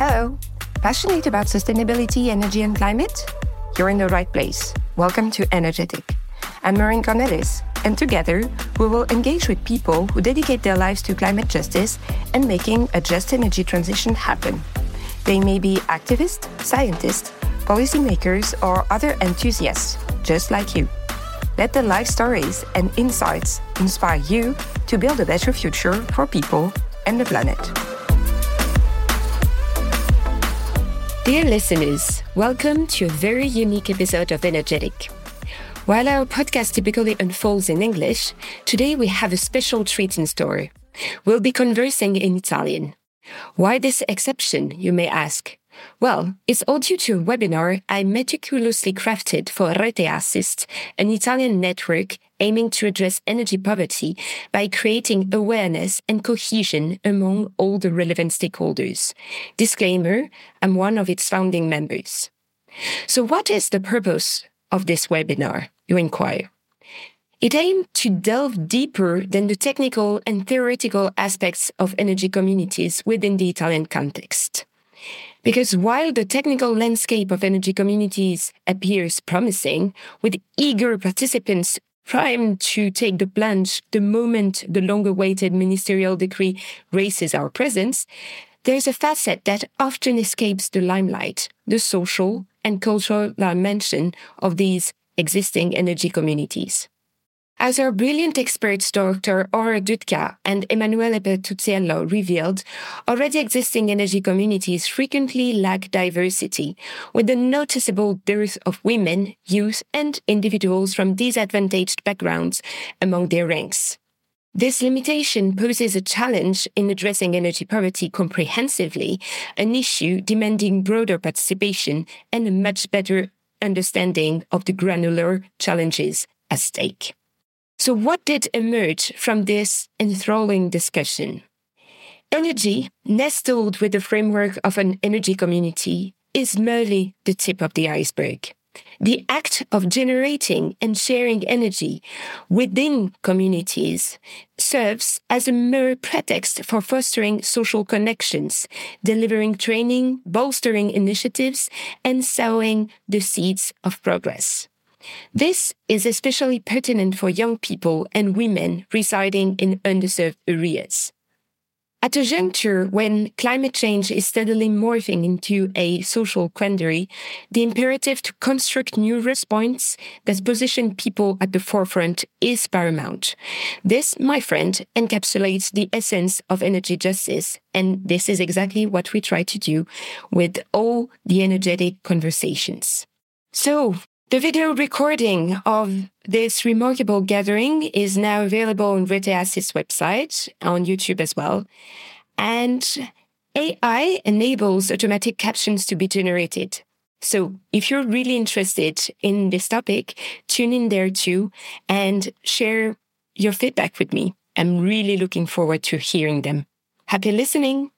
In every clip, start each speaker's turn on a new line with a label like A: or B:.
A: Hello. Passionate about sustainability, energy, and climate? You're in the right place. Welcome to Energetic. I'm Maureen Cornelis, and together we will engage with people who dedicate their lives to climate justice and making a just energy transition happen. They may be activists, scientists, policymakers, or other enthusiasts, just like you. Let the life stories and insights inspire you to build a better future for people and the planet.
B: Dear listeners, welcome to a very unique episode of Energetic. While our podcast typically unfolds in English, today we have a special treat in store. We'll be conversing in Italian. Why this exception, you may ask? Well, it's all due to a webinar I meticulously crafted for Rete Assist, an Italian network aiming to address energy poverty by creating awareness and cohesion among all the relevant stakeholders. Disclaimer, I'm one of its founding members. So what is the purpose of this webinar, you inquire? It aimed to delve deeper than the technical and theoretical aspects of energy communities within the Italian context. Because while the technical landscape of energy communities appears promising, with eager participants primed to take the plunge the moment the long awaited ministerial decree raises our presence, there's a facet that often escapes the limelight the social and cultural dimension of these existing energy communities. As our brilliant experts Dr. Aura Dudka and Emanuele Bertuzziello revealed, already existing energy communities frequently lack diversity, with a noticeable dearth of women, youth, and individuals from disadvantaged backgrounds among their ranks. This limitation poses a challenge in addressing energy poverty comprehensively, an issue demanding broader participation and a much better understanding of the granular challenges at stake. So, what did emerge from this enthralling discussion? Energy, nestled with the framework of an energy community, is merely the tip of the iceberg. The act of generating and sharing energy within communities serves as a mere pretext for fostering social connections, delivering training, bolstering initiatives, and sowing the seeds of progress. This is especially pertinent for young people and women residing in underserved areas. At a juncture when climate change is steadily morphing into a social quandary, the imperative to construct new responses that position people at the forefront is paramount. This, my friend, encapsulates the essence of energy justice, and this is exactly what we try to do with all the energetic conversations. So, the video recording of this remarkable gathering is now available on Rete Assist website, on YouTube as well. And AI enables automatic captions to be generated. So if you're really interested in this topic, tune in there too and share your feedback with me. I'm really looking forward to hearing them. Happy listening!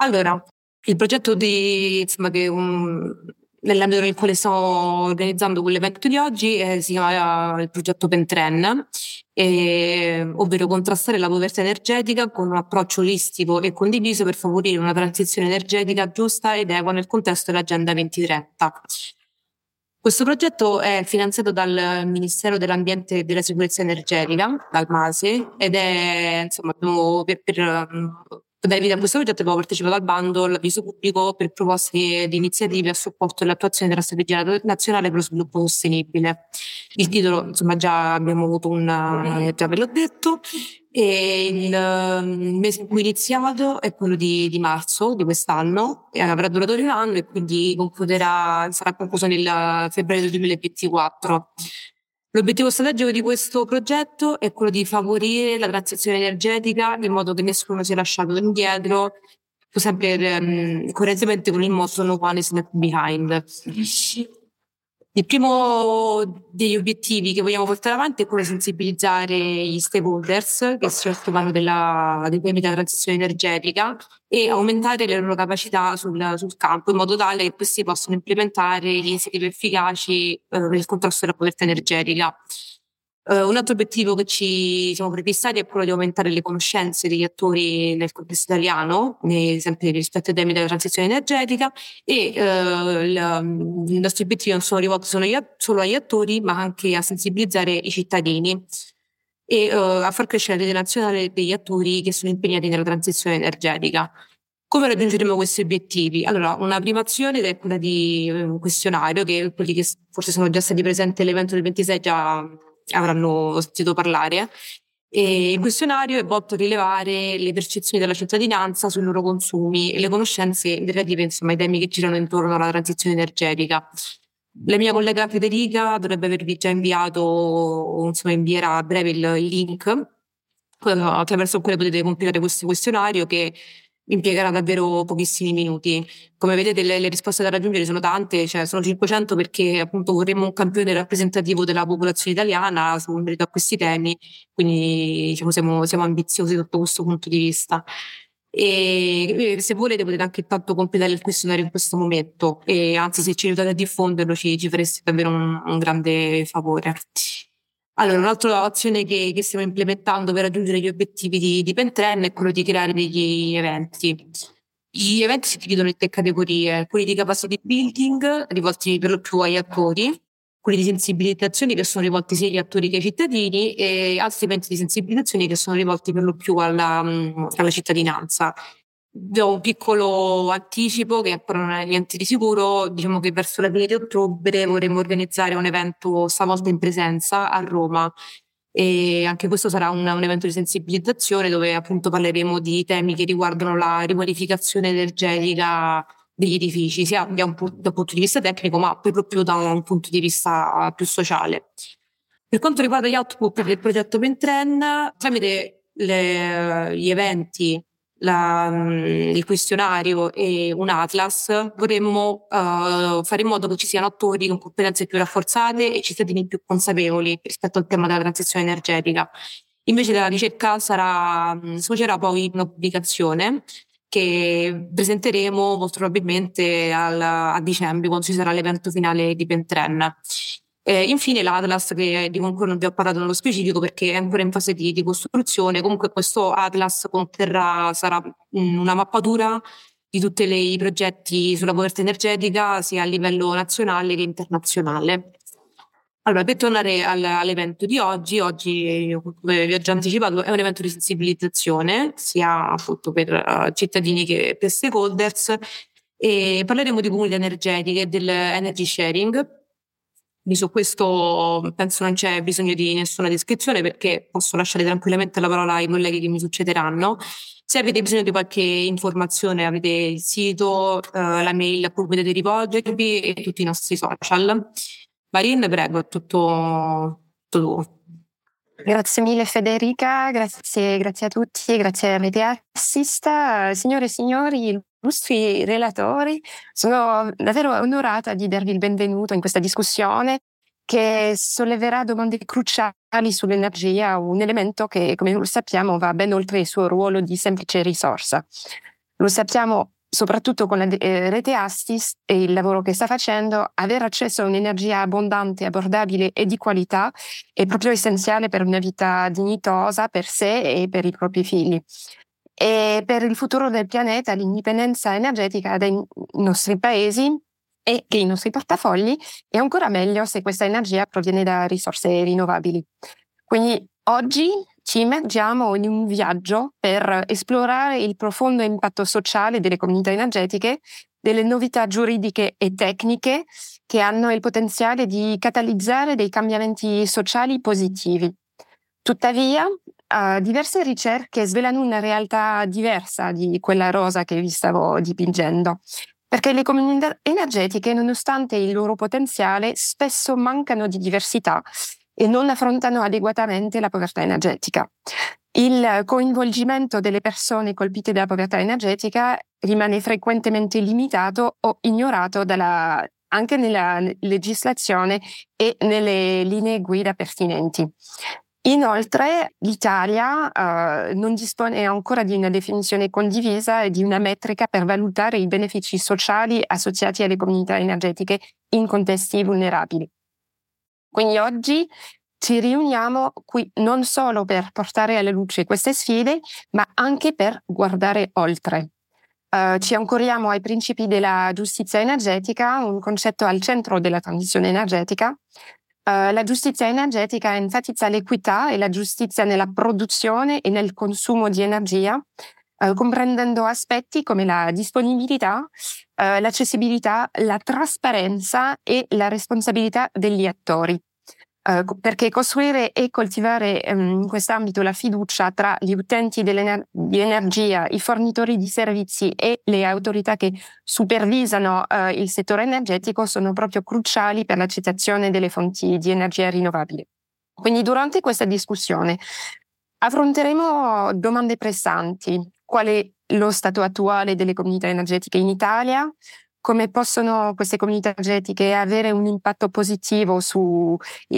C: Allora, il progetto di, insomma, che un, nell'ambito nel quale sto organizzando quell'evento di oggi eh, si chiama il progetto Pentren, eh, ovvero contrastare la povertà energetica con un approccio olistico e condiviso per favorire una transizione energetica giusta ed equa nel contesto dell'Agenda 2030. Questo progetto è finanziato dal Ministero dell'Ambiente e della Sicurezza Energetica, dal MASE, ed è insomma per, per per vita a questo progetto abbiamo partecipato al bando all'avviso pubblico per proposte di iniziative a supporto dell'attuazione della strategia nazionale per lo sviluppo sostenibile. Il titolo, insomma, già abbiamo avuto un, eh, già ve l'ho detto, e il mese in cui iniziato è quello di, di marzo di quest'anno, e avrà durato un anno e quindi sarà concluso nel febbraio del 2024. L'obiettivo strategico di questo progetto è quello di favorire la transizione energetica in modo che nessuno sia lasciato indietro, sempre um, coerentemente con il motto No one is left behind. Il primo degli obiettivi che vogliamo portare avanti è quello di sensibilizzare gli stakeholders che si occupano della, della transizione energetica e aumentare le loro capacità sul, sul campo in modo tale che questi possano implementare iniziative efficaci eh, nel contrasto della povertà energetica. Uh, un altro obiettivo che ci siamo prefissati è quello di aumentare le conoscenze degli attori nel contesto italiano, sempre rispetto ai temi della transizione energetica e uh, il, i nostri obiettivi non sono rivolti solo agli, solo agli, attori ma anche a sensibilizzare i cittadini e uh, a far crescere la rete nazionale degli attori che sono impegnati nella transizione energetica. Come raggiungeremo questi obiettivi? Allora, una prima azione è quella di un questionario che quelli che forse sono già stati presenti all'evento del 26 già avranno sentito parlare. E il questionario è volto a rilevare le percezioni della cittadinanza sui loro consumi e le conoscenze relative insomma, ai temi che girano intorno alla transizione energetica. La mia collega Federica dovrebbe avervi già inviato, insomma, invierà a breve il, link attraverso il quale potete compilare questo questionario che impiegherà davvero pochissimi minuti. Come vedete le, le, risposte da raggiungere sono tante, cioè sono 500 perché appunto vorremmo un campione rappresentativo della popolazione italiana su merito a questi temi, quindi diciamo, siamo, siamo ambiziosi sotto questo punto di vista. E se volete potete anche intanto completare il questionario in questo momento e anzi se ci aiutate a diffonderlo ci, ci fareste davvero un, un grande favore. Allora, un'altra azione che, che, stiamo implementando per raggiungere gli obiettivi di, di Pentren è quello di creare degli eventi. Gli eventi si dividono in tre categorie, quelli di capacity building, rivolti per lo più agli attori, quelli di sensibilizzazione che sono rivolti sia agli attori che ai cittadini e altri eventi di sensibilizzazione che sono rivolti per lo più alla, alla cittadinanza do un piccolo anticipo che ancora non è niente di sicuro, diciamo che verso la fine di ottobre vorremmo organizzare un evento stavolta in presenza a Roma e anche questo sarà un, un, evento di sensibilizzazione dove appunto parleremo di temi che riguardano la riqualificazione energetica degli edifici, sia da un, da un punto di vista tecnico ma per lo più da un punto di vista più sociale. Per quanto riguarda gli output del progetto Pentren, tramite le, gli eventi la, mm, il questionario e un atlas, vorremmo uh, fare in modo che ci siano attori con competenze più rafforzate e cittadini più consapevoli rispetto al tema della transizione energetica. Invece la ricerca sarà, mm, sfocerà poi una pubblicazione che presenteremo molto probabilmente al, a dicembre quando ci sarà l'evento finale di Pentren. Eh, infine l'Atlas, che di cui non vi ho parlato nello specifico perché è ancora in fase di, di costruzione, comunque questo Atlas conterrà, sarà una mappatura di tutti i progetti sulla povertà energetica sia a livello nazionale che internazionale. Allora, per tornare al, all'evento di oggi, oggi, come vi ho già anticipato, è un evento di sensibilizzazione, sia appunto per uh, cittadini che per stakeholders, e parleremo di comunità energetiche e dell'energy sharing, quindi su questo penso non c'è bisogno di nessuna descrizione perché posso lasciare tranquillamente la parola ai colleghi che mi succederanno. Se avete bisogno di qualche informazione avete il sito, eh, la mail a cui potete rivolgervi e tutti i nostri social. Marin, prego, è tutto, tutto tuo.
A: Grazie mille Federica, grazie, grazie a tutti, grazie a Media Assist. Signore e signori, illustri relatori. Sono davvero onorata di darvi il benvenuto in questa discussione che solleverà domande cruciali sull'energia, un elemento che, come lo sappiamo, va ben oltre il suo ruolo di semplice risorsa. Lo sappiamo soprattutto con la eh, rete Astis e il lavoro che sta facendo, avere accesso a un'energia abbondante, abbordabile e di qualità è proprio essenziale per una vita dignitosa per sé e per i propri figli. E per il futuro del pianeta l'indipendenza energetica dei nostri paesi e dei nostri portafogli è ancora meglio se questa energia proviene da risorse rinnovabili. Quindi oggi ci immergiamo in un viaggio per esplorare il profondo impatto sociale delle comunità energetiche, delle novità giuridiche e tecniche che hanno il potenziale di catalizzare dei cambiamenti sociali positivi. Tuttavia, Uh, diverse ricerche svelano una realtà diversa di quella rosa che vi stavo dipingendo, perché le comunità energetiche, nonostante il loro potenziale, spesso mancano di diversità e non affrontano adeguatamente la povertà energetica. Il coinvolgimento delle persone colpite dalla povertà energetica rimane frequentemente limitato o ignorato dalla, anche nella legislazione e nelle linee guida pertinenti. Inoltre l'Italia uh, non dispone ancora di una definizione condivisa e di una metrica per valutare i benefici sociali associati alle comunità energetiche in contesti vulnerabili. Quindi oggi ci riuniamo qui non solo per portare alla luce queste sfide, ma anche per guardare oltre. Uh, ci ancoriamo ai principi della giustizia energetica, un concetto al centro della transizione energetica. Uh, la giustizia energetica enfatizza l'equità e la giustizia nella produzione e nel consumo di energia, uh, comprendendo aspetti come la disponibilità, l'accessibilità, la trasparenza e la responsabilità degli attori. Uh, perché costruire e coltivare um, in quest'ambito la fiducia tra gli utenti di energia, i fornitori di servizi e le autorità che supervisano uh, il settore energetico sono proprio cruciali per l'accettazione delle fonti di energia rinnovabile. Quindi durante questa discussione affronteremo domande pressanti. Qual è lo stato attuale delle comunità energetiche in Italia? come possono queste comunità energetiche avere un impatto positivo su,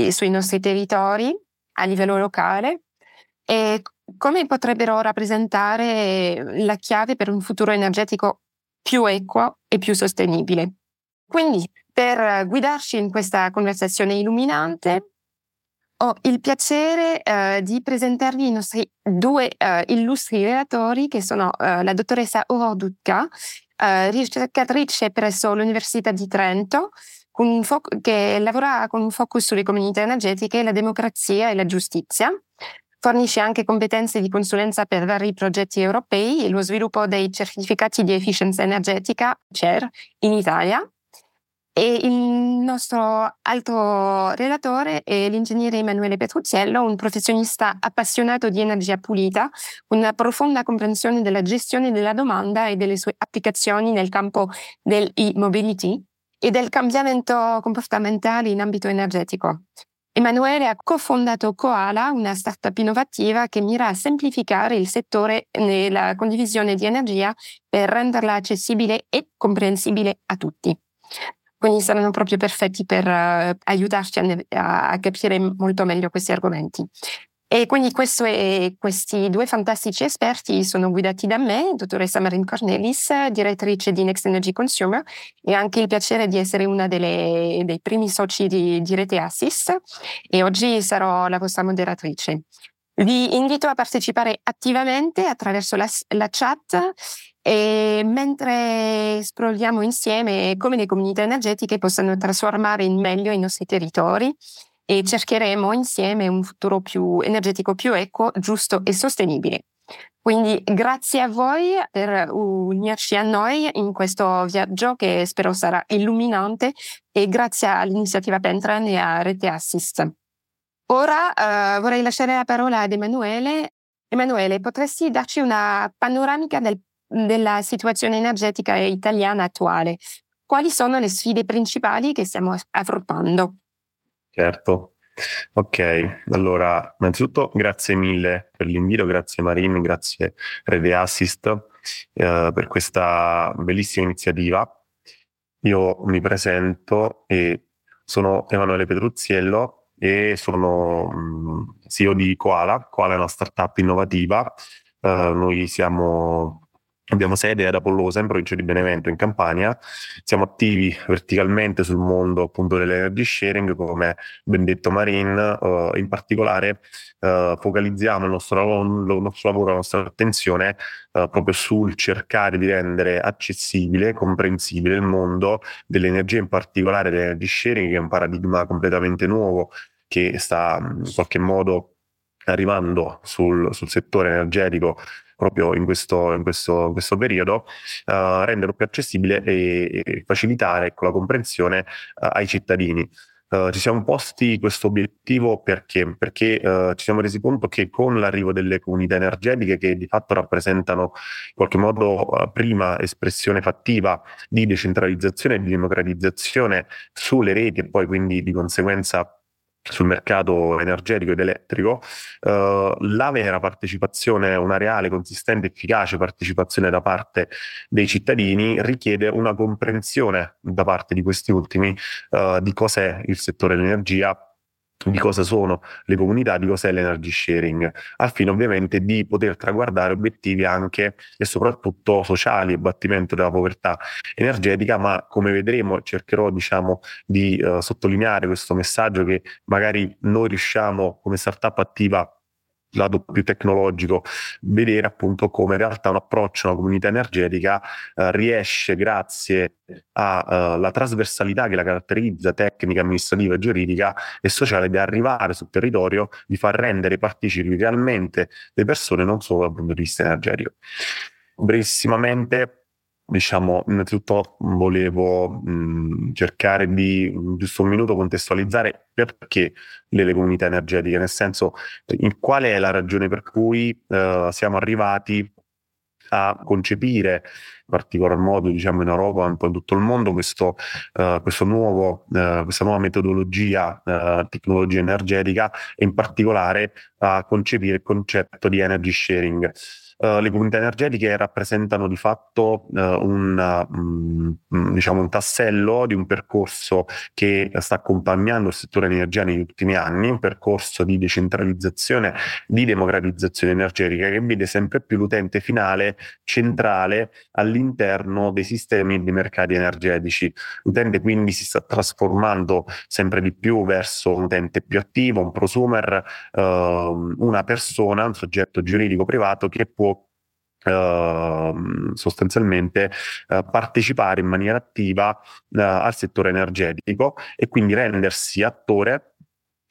A: sui nostri territori a livello locale e come potrebbero rappresentare la chiave per un futuro energetico più equo e più sostenibile. Quindi, per guidarci in questa conversazione illuminante, ho il piacere eh, di presentarvi i nostri due eh, illustri relatori, che sono eh, la dottoressa Aurore eh, ricercatrice presso l'Università di Trento, fo- che lavora con un focus sulle comunità energetiche, la democrazia e la giustizia. Fornisce anche competenze di consulenza per vari progetti europei e lo sviluppo dei certificati di efficienza energetica, CER, in Italia. E il nostro altro relatore è l'ingegnere Emanuele Petruziello, un professionista appassionato di energia pulita, una profonda comprensione della gestione della domanda e delle sue applicazioni nel campo dell'e-mobility e del cambiamento comportamentale in ambito energetico. Emanuele ha cofondato Koala, una startup innovativa che mira a semplificare il settore nella condivisione di energia per renderla accessibile e comprensibile a tutti. Quindi saranno proprio perfetti per uh, aiutarci a, a, capire molto meglio questi argomenti. E quindi è, questi due fantastici esperti sono guidati da me, dottoressa Marine Cornelis, direttrice di Next Energy Consumer, e anche il piacere di essere una delle, dei primi soci di, di Rete Assist e oggi sarò la vostra moderatrice. Vi invito a partecipare attivamente attraverso la, la chat e mentre esploriamo insieme come le comunità energetiche possano trasformare in meglio i nostri territori e cercheremo insieme un futuro più energetico più equo, giusto e sostenibile. Quindi grazie a voi per unirci a noi in questo viaggio che spero sarà illuminante e grazie all'iniziativa Pentran e a Rete Assist. Ora uh, vorrei lasciare la parola ad Emanuele. Emanuele, potresti darci una panoramica del della situazione energetica italiana attuale. Quali sono le sfide principali che stiamo affrontando?
D: Certo. Ok, allora innanzitutto grazie mille per l'invito, grazie Marin, grazie Rede Assist eh, per questa bellissima iniziativa. Io mi presento e sono Emanuele Petruzziello e sono mm, CEO di Koala. Koala è una startup innovativa. Uh, noi siamo Abbiamo sede ad Apollosa in provincia di Benevento in Campania, siamo attivi verticalmente sul mondo appunto dell'energy sharing come ben detto Marin, uh, in particolare uh, focalizziamo il nostro, il nostro, lavoro, la nostra attenzione uh, proprio sul cercare di rendere accessibile, comprensibile il mondo dell'energia, in particolare dell'energy sharing che è un paradigma completamente nuovo che sta in qualche modo arrivando sul, sul settore energetico proprio in questo, in questo, in questo periodo, uh, renderlo più accessibile e, e facilitare ecco, la comprensione uh, ai cittadini. Uh, ci siamo posti questo obiettivo perché? Perché uh, ci siamo resi conto che con l'arrivo delle comunità energetiche, che di fatto rappresentano in qualche modo uh, prima espressione fattiva di decentralizzazione e di democratizzazione sulle reti e poi quindi di conseguenza sul mercato energetico ed elettrico, eh, la vera partecipazione, una reale, consistente, efficace partecipazione da parte dei cittadini richiede una comprensione da parte di questi ultimi eh, di cos'è il settore dell'energia di cosa sono le comunità, di cos'è l'energy sharing, al fine ovviamente di poter traguardare obiettivi anche e soprattutto sociali, abbattimento della povertà energetica, ma come vedremo cercherò diciamo di uh, sottolineare questo messaggio che magari noi riusciamo come startup attiva lato più tecnologico, vedere appunto come in realtà un approccio una comunità energetica eh, riesce grazie alla uh, trasversalità che la caratterizza tecnica, amministrativa, giuridica e sociale di arrivare sul territorio, di far rendere partecipi realmente le persone non solo dal punto di vista energetico. Brevissimamente diciamo, innanzitutto volevo mh, cercare di, giusto un minuto, contestualizzare perché le, comunità energetiche, nel senso, in quale è la ragione per cui uh, siamo arrivati a concepire in particolar modo diciamo in Europa e un po' in tutto il mondo questo, uh, questo nuovo, uh, questa nuova metodologia uh, tecnologia energetica e in particolare a concepire il concetto di energy sharing. Uh, le comunità energetiche rappresentano di fatto uh, un, um, diciamo un tassello di un percorso che sta accompagnando il settore energia negli ultimi anni, un percorso di decentralizzazione, di democratizzazione energetica che vede sempre più l'utente finale centrale all'interno dei sistemi di mercati energetici. L'utente quindi si sta trasformando sempre di più verso un utente più attivo, un prosumer, uh, una persona, un soggetto giuridico privato che può Uh, sostanzialmente uh, partecipare in maniera attiva uh, al settore energetico e quindi rendersi attore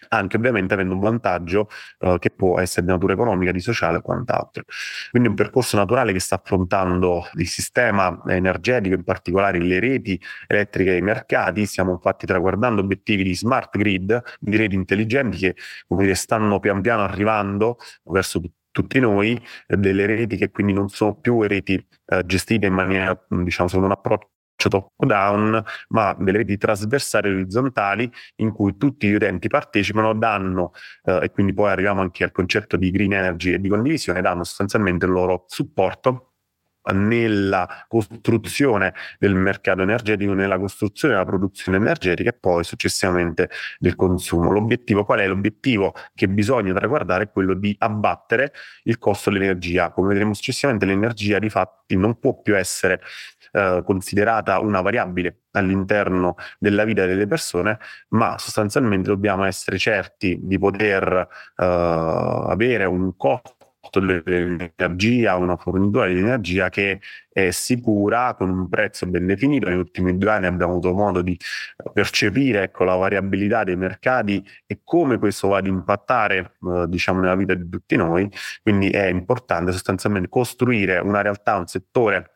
D: anche ovviamente avendo un vantaggio uh, che può essere di natura economica, di sociale e quant'altro. Quindi un percorso naturale che sta affrontando il sistema energetico, in particolare le reti elettriche e i mercati. Stiamo infatti traguardando obiettivi di smart grid, di reti intelligenti che come dire, stanno pian piano arrivando verso tutti tutti noi, delle reti che quindi non sono più reti eh, gestite in maniera, diciamo, secondo un approccio top down, ma delle reti trasversali orizzontali in cui tutti gli utenti partecipano, danno, eh, e quindi poi arriviamo anche al concetto di green energy e di condivisione, danno sostanzialmente il loro supporto nella costruzione del mercato energetico, nella costruzione della produzione energetica e poi successivamente del consumo. L'obiettivo qual è? L'obiettivo che bisogna traguardare è quello di abbattere il costo dell'energia. Come vedremo successivamente, l'energia di fatti non può più essere eh, considerata una variabile all'interno della vita delle persone, ma sostanzialmente dobbiamo essere certi di poter eh, avere un costo dell'energia, una fornitura di energia che è sicura, con un prezzo ben definito. Negli ultimi due anni abbiamo avuto modo di percepire ecco, la variabilità dei mercati e come questo va ad impattare eh, diciamo, nella vita di tutti noi. Quindi è importante sostanzialmente costruire una realtà, un settore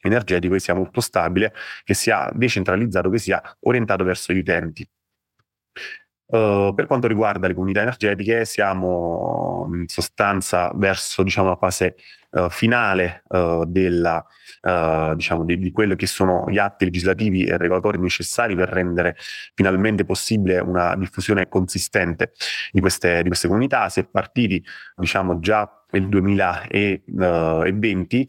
D: energetico che sia molto stabile, che sia decentralizzato, che sia orientato verso gli utenti. Uh, per quanto riguarda le comunità energetiche, siamo in sostanza verso diciamo, la fase uh, finale uh, della, diciamo, di, di quelli che sono gli atti legislativi e regolatori necessari per rendere finalmente possibile una diffusione consistente di queste, di queste comunità. Si è partiti diciamo, già nel 2020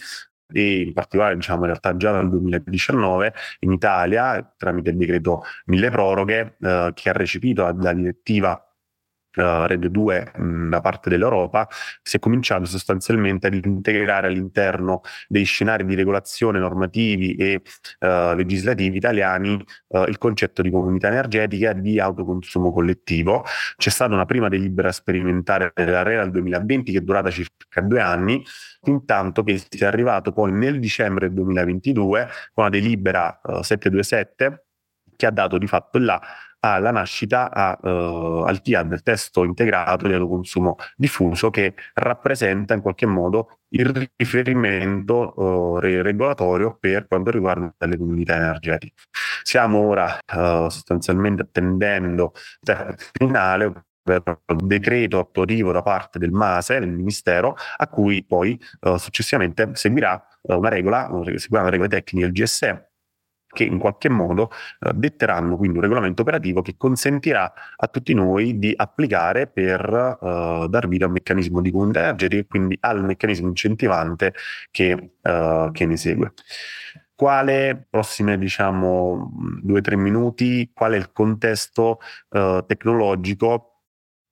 D: e in particolare diciamo in realtà già dal 2019 in Italia tramite il decreto mille proroghe eh, che ha recepito la direttiva uh, Red 2 mh, da parte dell'Europa, si è cominciato sostanzialmente ad integrare all'interno dei scenari di regolazione normativi e uh, legislativi italiani uh, il concetto di comunità energetica e di autoconsumo collettivo. C'è stata una prima delibera sperimentale della RERA del 2020 che è durata circa due anni, intanto che si è arrivato poi nel dicembre del 2022 con la delibera 727 che ha dato di fatto là alla nascita a, uh, al TIAD, il testo integrato di autoconsumo diffuso, che rappresenta in qualche modo il riferimento uh, regolatorio per quanto riguarda le comunità energetiche. Siamo ora uh, sostanzialmente attendendo il finale per decreto attuativo da parte del MASE, del Ministero, a cui poi successivamente seguirà una regola, seguiranno le regole tecniche del GSE che in qualche modo eh, detteranno quindi un regolamento operativo che consentirà a tutti noi di applicare per eh, dar vita a un meccanismo di energetica e quindi al meccanismo incentivante che, eh, che ne segue. Quale, prossime diciamo due o tre minuti, qual è il contesto eh, tecnologico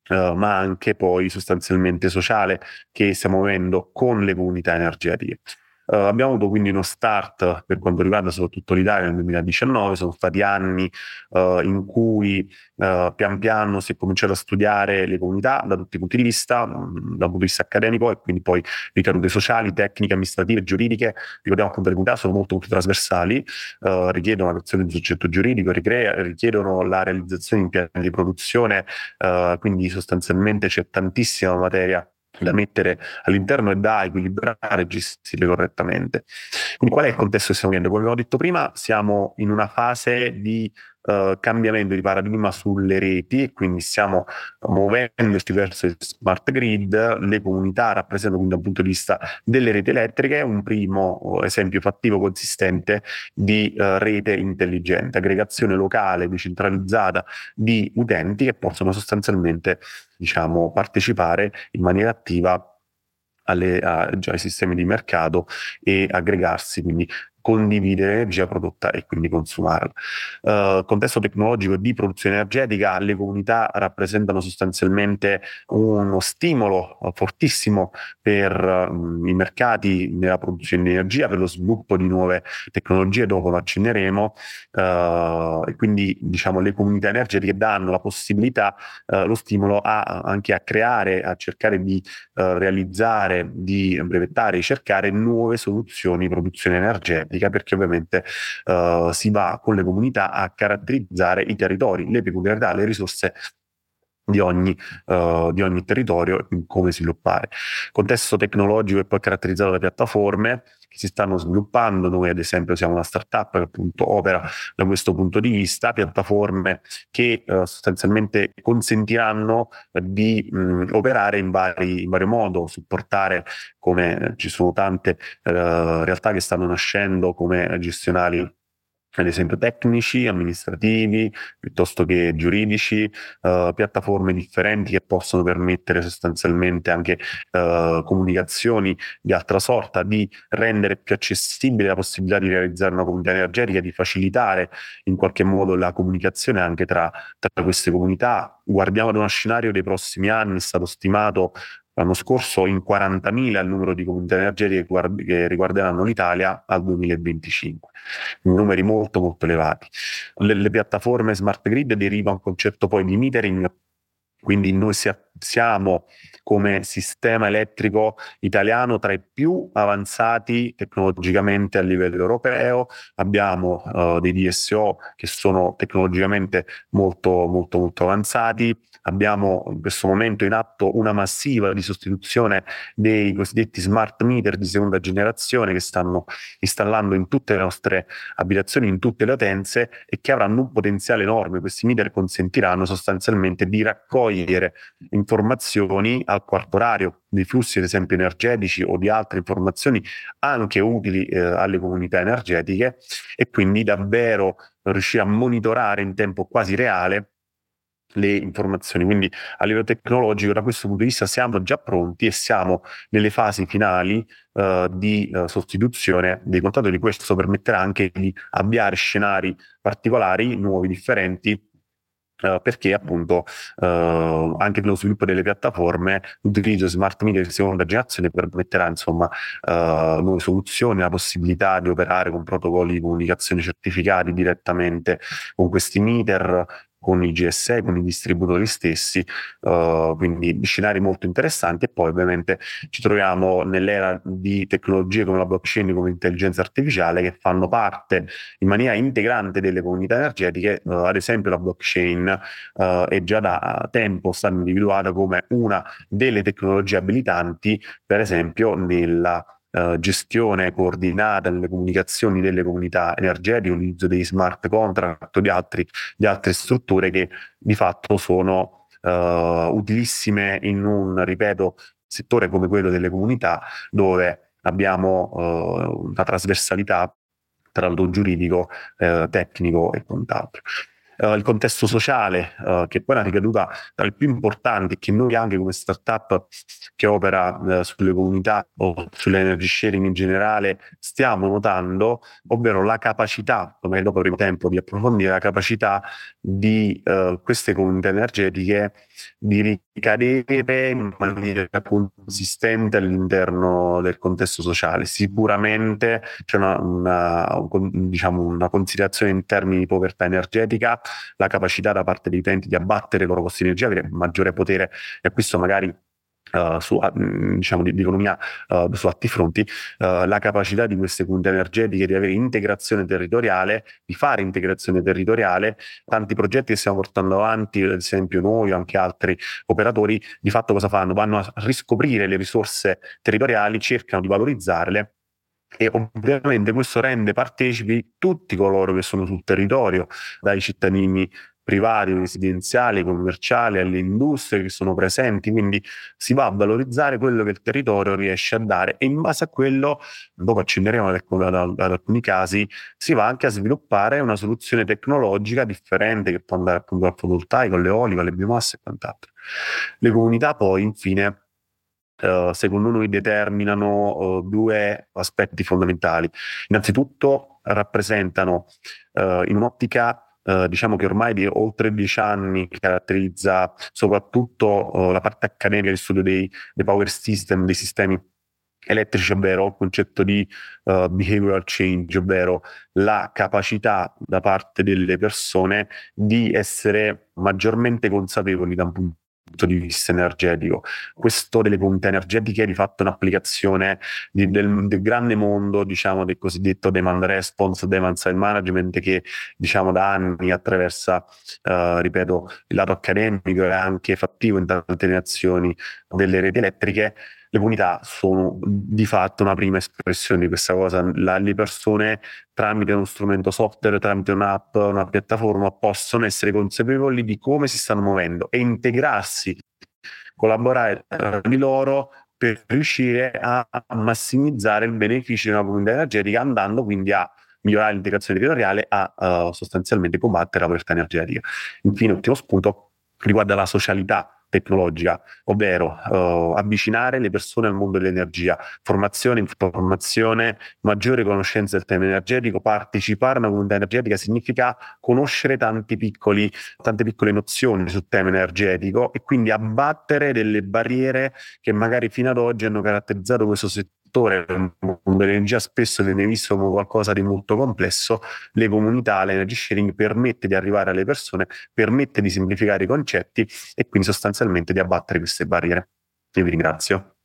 D: Uh, ma anche poi sostanzialmente sociale che stiamo avendo con le comunità energetiche. Uh, abbiamo avuto quindi uno start per quanto riguarda soprattutto l'Italia nel 2019, sono stati anni uh, in cui uh, pian piano si è cominciato a studiare le comunità da tutti i punti di vista, mm, dal punto di vista accademico e quindi poi ricadute sociali, tecniche, amministrative, giuridiche. Ricordiamo appunto le comunità sono molto, molto trasversali, richiedono la creazione di un soggetto giuridico, richiedono la realizzazione di piani di produzione, quindi sostanzialmente c'è tantissima materia da mettere all'interno e da equilibrare e gestire correttamente. Quindi qual è il contesto che stiamo vivendo? Come abbiamo detto prima, siamo in una fase di uh, cambiamento di paradigma sulle reti, quindi stiamo muovendoci verso il smart grid, le comunità rappresentano quindi dal punto di vista delle reti elettriche un primo esempio fattivo consistente di uh, rete intelligente, aggregazione locale, decentralizzata di utenti che possono sostanzialmente diciamo, partecipare in maniera attiva alle, a, già ai sistemi di mercato e aggregarsi quindi condividere energia prodotta e quindi consumarla. Uh, contesto tecnologico di produzione energetica, le comunità rappresentano sostanzialmente uno stimolo fortissimo per um, i mercati nella produzione di energia, per lo sviluppo di nuove tecnologie, dopo lo accenneremo, uh, e quindi diciamo le comunità energetiche danno la possibilità, uh, lo stimolo a, anche a creare, a cercare di realizzare, di brevettare, di cercare nuove soluzioni di produzione energetica pratica perché ovviamente uh, si va con le comunità a caratterizzare i territori, le peculiarità, le risorse di ogni, uh, di ogni territorio e come sviluppare. Il contesto tecnologico è poi caratterizzato da piattaforme che si stanno sviluppando, noi ad esempio siamo una startup che appunto opera da questo punto di vista, piattaforme che uh, sostanzialmente consentiranno di mh, operare in, vari, in vario modo, supportare come ci sono tante uh, realtà che stanno nascendo come gestionali ad esempio tecnici, amministrativi, piuttosto che giuridici, uh, piattaforme differenti che possono permettere sostanzialmente anche uh, comunicazioni di altra sorta, di rendere più accessibile la possibilità di realizzare una comunità energetica, di facilitare in qualche modo la comunicazione anche tra, tra queste comunità. Guardiamo ad uno scenario dei prossimi anni, è stato stimato l'anno scorso in 40.000 il numero di comunità energetiche che riguarderanno l'Italia al 2025, numeri molto molto elevati. Le, le piattaforme smart grid deriva un concetto poi di metering, quindi noi siamo come sistema elettrico italiano tra i più avanzati tecnologicamente a livello europeo, abbiamo uh, dei DSO che sono tecnologicamente molto molto molto avanzati, abbiamo in questo momento in atto una massiva di sostituzione dei cosiddetti smart meter di seconda generazione che stanno installando in tutte le nostre abitazioni, in tutte le utenze e che avranno un potenziale enorme. Questi meter consentiranno sostanzialmente di raccogliere informazioni al quarto orario dei flussi ad esempio energetici o di altre informazioni anche utili eh, alle comunità energetiche e quindi davvero riuscire a monitorare in tempo quasi reale le informazioni. Quindi a livello tecnologico, da questo punto di vista, siamo già pronti e siamo nelle fasi finali uh, di uh, sostituzione dei contatori. Questo permetterà anche di avviare scenari particolari, nuovi, differenti. Uh, perché appunto anche per lo sviluppo delle piattaforme l'utilizzo di smart media di seconda generazione permetterà insomma nuove soluzioni, la possibilità di operare con protocolli di comunicazione certificati direttamente con questi meter, con i GSE, con i distributori stessi, uh, quindi scenari molto interessanti. E poi ovviamente ci troviamo nell'era di tecnologie come la blockchain, come l'intelligenza artificiale che fanno parte in maniera integrante delle comunità energetiche, uh, ad esempio la blockchain uh, è già da tempo stata individuata come una delle tecnologie abilitanti, per esempio nella Uh, gestione coordinata nelle comunicazioni delle comunità energetiche, l'utilizzo dei smart contract o di, altri, di altre strutture che di fatto sono uh, utilissime in un, ripeto, settore come quello delle comunità dove abbiamo uh, una trasversalità tra lo giuridico, tecnico e quant'altro uh, il contesto sociale, uh, che poi è una ricaduta tra le più importanti che noi anche come startup che opera uh, sulle comunità o sull'energy sharing in generale stiamo notando, ovvero la capacità, come dopo avremo tempo di approfondire, la capacità di queste comunità energetiche di ricadere in maniera consistente all'interno del contesto sociale. Sicuramente c'è una, una, diciamo una considerazione in termini di povertà energetica, la capacità da parte degli utenti di abbattere i loro costi di energia, avere maggiore potere e questo magari Uh, su, uh, diciamo, di, di economia uh, su atti fronti, la capacità di queste comunità energetiche di avere integrazione territoriale, di fare integrazione territoriale, tanti progetti che stiamo portando avanti, ad esempio noi o anche altri operatori, di fatto cosa fanno? Vanno a riscoprire le risorse territoriali, cercano di valorizzarle e ovviamente questo rende partecipi tutti coloro che sono sul territorio, dai cittadini privati, residenziali, commerciali, alle industrie che sono presenti, quindi si va a valorizzare quello che il territorio riesce a dare e in base a quello, dopo accenderemo ad, ad, ad alcuni casi, si va anche a sviluppare una soluzione tecnologica differente che può andare appunto dal fotovoltaico, all'eolico, alle biomasse e quant'altro. Le comunità poi, infine, Uh, secondo noi determinano uh, due aspetti fondamentali. Innanzitutto rappresentano uh, in un'ottica Uh, diciamo che ormai di oltre dieci anni caratterizza soprattutto uh, la parte accademica di studio dei, dei, power system, dei sistemi elettrici, ovvero il concetto di uh, behavioral change, ovvero la capacità da parte delle persone di essere maggiormente consapevoli da un punto punto di vista energetico. Questo delle punte energetiche è di fatto un'applicazione di, del, del, grande mondo, diciamo, del cosiddetto demand response, demand side management, che diciamo da anni attraversa, uh, ripeto, il lato accademico e anche fattivo in tante nazioni delle reti elettriche le comunità sono di fatto una prima espressione di questa cosa. La, le persone tramite uno strumento software, tramite un'app, una piattaforma, possono essere consapevoli di come si stanno muovendo e integrarsi, collaborare tra di loro per riuscire a massimizzare il beneficio di una comunità energetica, andando quindi a migliorare l'integrazione territoriale, a uh, sostanzialmente combattere la povertà energetica. Infine, ultimo spunto riguarda la socialità tecnologica, ovvero uh, avvicinare le persone al mondo dell'energia, formazione, informazione, maggiore conoscenza del tema energetico, partecipare a una comunità energetica significa conoscere piccoli, tante piccole nozioni sul tema energetico e quindi abbattere delle barriere che magari fino ad oggi hanno caratterizzato questo settore settore dell'energia spesso viene visto come qualcosa di molto complesso, le comunità, l'energy sharing permette di arrivare alle persone, permette di semplificare i concetti e quindi sostanzialmente di abbattere queste barriere. Io vi ringrazio.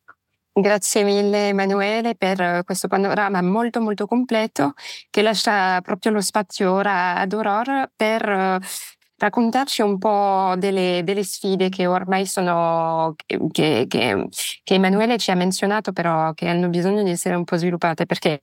A: Grazie mille Emanuele per questo panorama molto molto completo che lascia proprio lo spazio ora ad Aurora per raccontarci un po' delle, delle sfide che ormai sono, che, che, che, Emanuele ci ha menzionato, però che hanno bisogno di essere un po' sviluppate, perché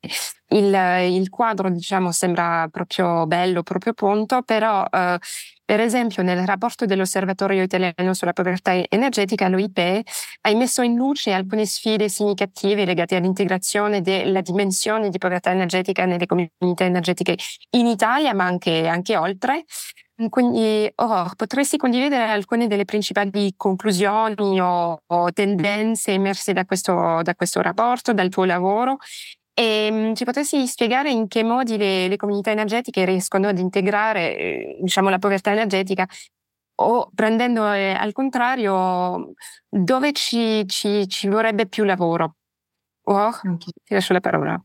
A: il, il quadro, diciamo, sembra proprio bello, proprio pronto, però eh, per esempio, nel rapporto dell'Osservatorio italiano sulla povertà energetica, l'OIP ha messo in luce alcune sfide significative legate all'integrazione della dimensione di povertà energetica nelle comunità energetiche in Italia, ma anche, anche oltre. Quindi, oh, potresti condividere alcune delle principali conclusioni o, o tendenze emerse da questo, da questo, rapporto, dal tuo lavoro e um, ci potresti spiegare in che modi le, le comunità energetiche riescono ad integrare eh, diciamo, la povertà energetica o prendendo eh, al contrario dove ci, ci, ci, vorrebbe più lavoro? Oh, okay. Ti lascio la parola.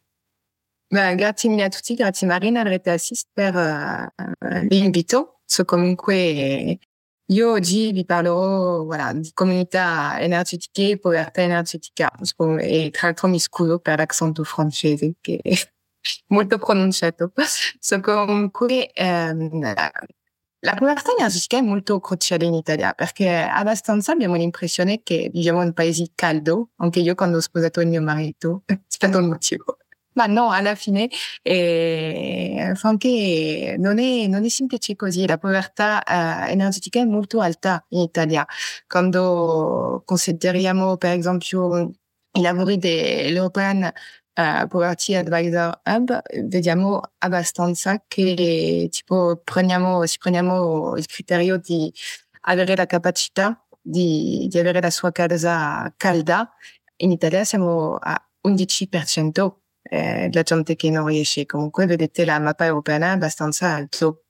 E: Beh, grazie mille a tutti, grazie Marina, Rete Assist per uh, l'invito. So, comunque oggi vi parlo voilà, di comunità energetiche e povertà energetica e tra l'altro mi scuso per l'accento francese che è molto pronunciato. So, comunque ehm, la povertà energetica è molto cruciale in Italia perché abbastanza abbiamo l'impressione che viviamo in un paese caldo, anche io quando ho sposato il mio marito, è stato un motivo. Ma no, alla fine eh, anche non è, non è semplice così. La povertà eh, energetica è molto alta in Italia. Quando consideriamo, per esempio, i lavori dell'European uh, Poverty Advisor Hub, vediamo abbastanza che tipo, prendiamo, se prendiamo il criterio di avere la capacità di, di avere la sua casa calda, in Italia siamo a 11% eh, la gente che non riesce. Comunque, vedete, la mappa europea abbastanza alto.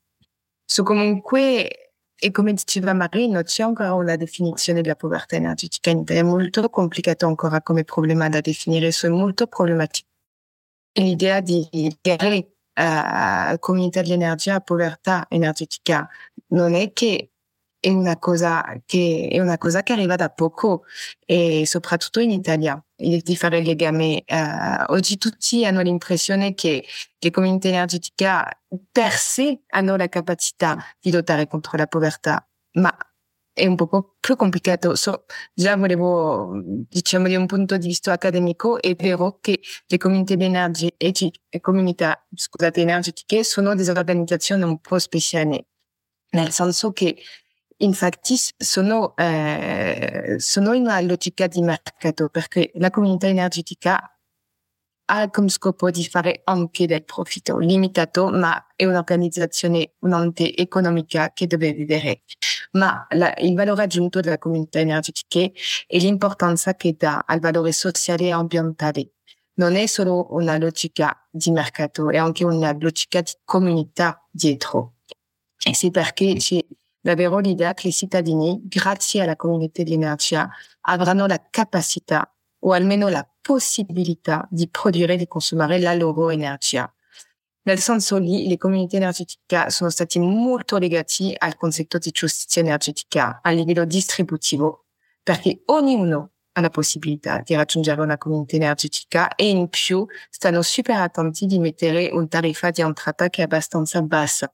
E: So, comunque, e come diceva Marie, non c'è ancora una definizione della povertà energetica è molto complicato ancora come problema da definire, è molto problematico. L'idea di legare uh, comunità di energia povertà energetica non è che è una cosa che è una cosa che arriva da poco e soprattutto in Italia di fare il legame. Uh, oggi tutti hanno l'impressione che le comunità energetiche per sé hanno la capacità di lottare contro la povertà, ma è un po' più complicato. So, già volevo, diciamo, di un punto di vista accademico, è vero che le comunità, energi- e comunità scusate, energetiche sono delle organizzazioni un po' speciali, nel senso che infatti sono, eh, sono in una logica di mercato, perché la comunità energetica ha come scopo di fare anche del profitto limitato, ma è un'organizzazione, un'ente economica che deve vedere. Ma la, il valore aggiunto della comunità energetica è l'importanza che dà al valore sociale e ambientale. Non è solo una logica di mercato, è anche una logica di comunità dietro. E c'est perché c'è davvero l'idea che i cittadini, grazie alla comunità di energia, avranno la capacità o almeno la possibilità di produrre e di consumare la loro energia. Nel senso lì, le comunità energetiche sono state molto legate al concetto di giustizia energetica a livello distributivo, perché ognuno ha la possibilità di raggiungere una comunità energetica e in più stanno super attenti di mettere un tariffa di entrata che è abbastanza bassa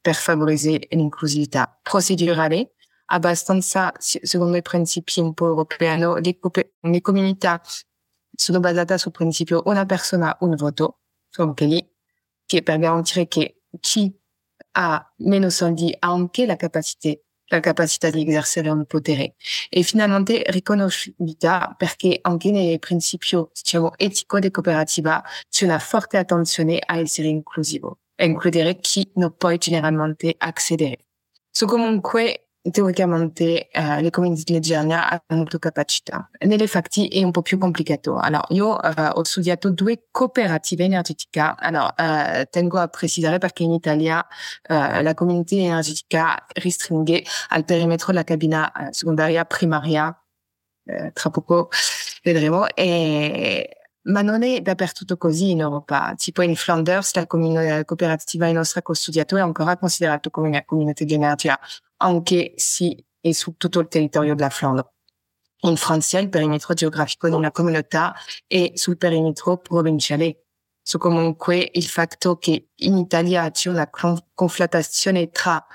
E: per favorizzare l'inclusività procedurale. Abbastanza, secondo i principi un po' europei, le, le comunità sono basate sul principio una persona, un voto, anche lì, che per garantire che chi ha meno soldi ha anche la capacità la capacità di esercere un potere. E finalmente riconosciuta perché anche nel principio diciamo etico di cooperativa c'è una forte attenzione a essere inclusivo includere chi non può generalmente accedere. So comunque teoricamente eh, le comunità leggerne hanno molto capacità. Nelle fatti è un po' più complicato. Allora, io eh, ho studiato due cooperative energetiche. Allora, eh, tengo a precisare perché in Italia la comunità energetica restringe al perimetro la cabina eh, secondaria primaria. Eh, tra poco vedremo. E ma non è dappertutto così in Europa. Tipo in Flanders, la, la cooperativa nostra che ho studiato è ancora considerata come una comunità di energia anche se è su tutto il territorio della Flandre. In Francia il perimetro geografico una comunità è sul perimetro provinciale. So comunque il fatto che in Italia c'è una conflatazione tra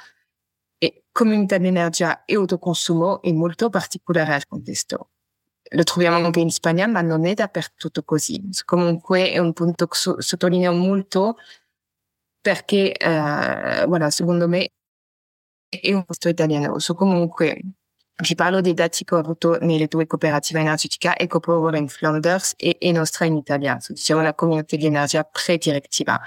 E: comunità di energia e autoconsumo è molto particolare al contesto. Lo troviamo anche in Spagna, ma non è dappertutto così. So comunque è un punto che sottolineo molto perché, eh, voilà, secondo me e un posto italiano. So comunque vi parlo dei dati che ho avuto nelle due cooperative energetiche EcoPower in Flanders e e nostra in Italia. So, siamo una comunità di energia predirettiva,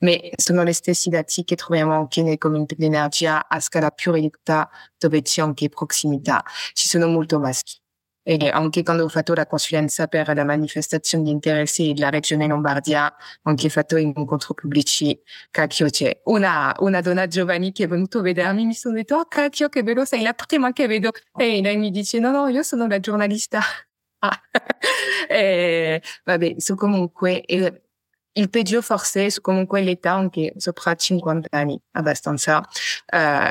E: ma sono gli stessi dati che troviamo anche nelle comunità di energia a scala più ridotta dove c'è anche prossimità. Ci sono molto maschi. E anche quando ho fatto la consulenza per la manifestazione di interesse della regione Lombardia, anche fatto incontri pubblici, cacchio c'è una, una donna giovane a vedermi, mi sono detto, oh cacchio che bello, sei la prima che vedo. E lei mi dice, no, no, io sono la giornalista. Ah. e, vabbè, so comunque, il, il peggio forse, su comunque l'età anche sopra 50 anni, abbastanza,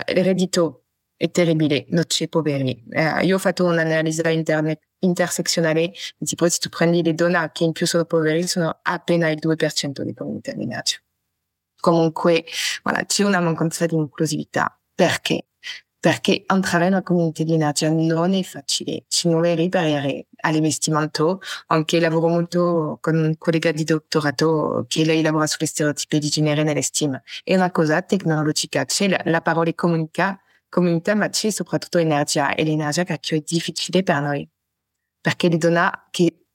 E: reddito è terribile, non c'è poveri. Eh, io ho fatto un'analisi internet intersezionale, tipo se tu prendi le donne che in più sono poveri, sono appena il 2% di comunità di energia. Comunque, voilà, c'è una mancanza di inclusività. Perché? Perché entrare in una comunità di energia non è facile. Ci vuole riparare all'investimento. Anche lavoro molto con un collega di dottorato che lei lavora sulle stereotipi di genere nelle STEAM. È una cosa tecnologica. C'è la, la parola comunica comunità, ma c'è soprattutto energia e l'energia che è difficile per noi, perché le donne che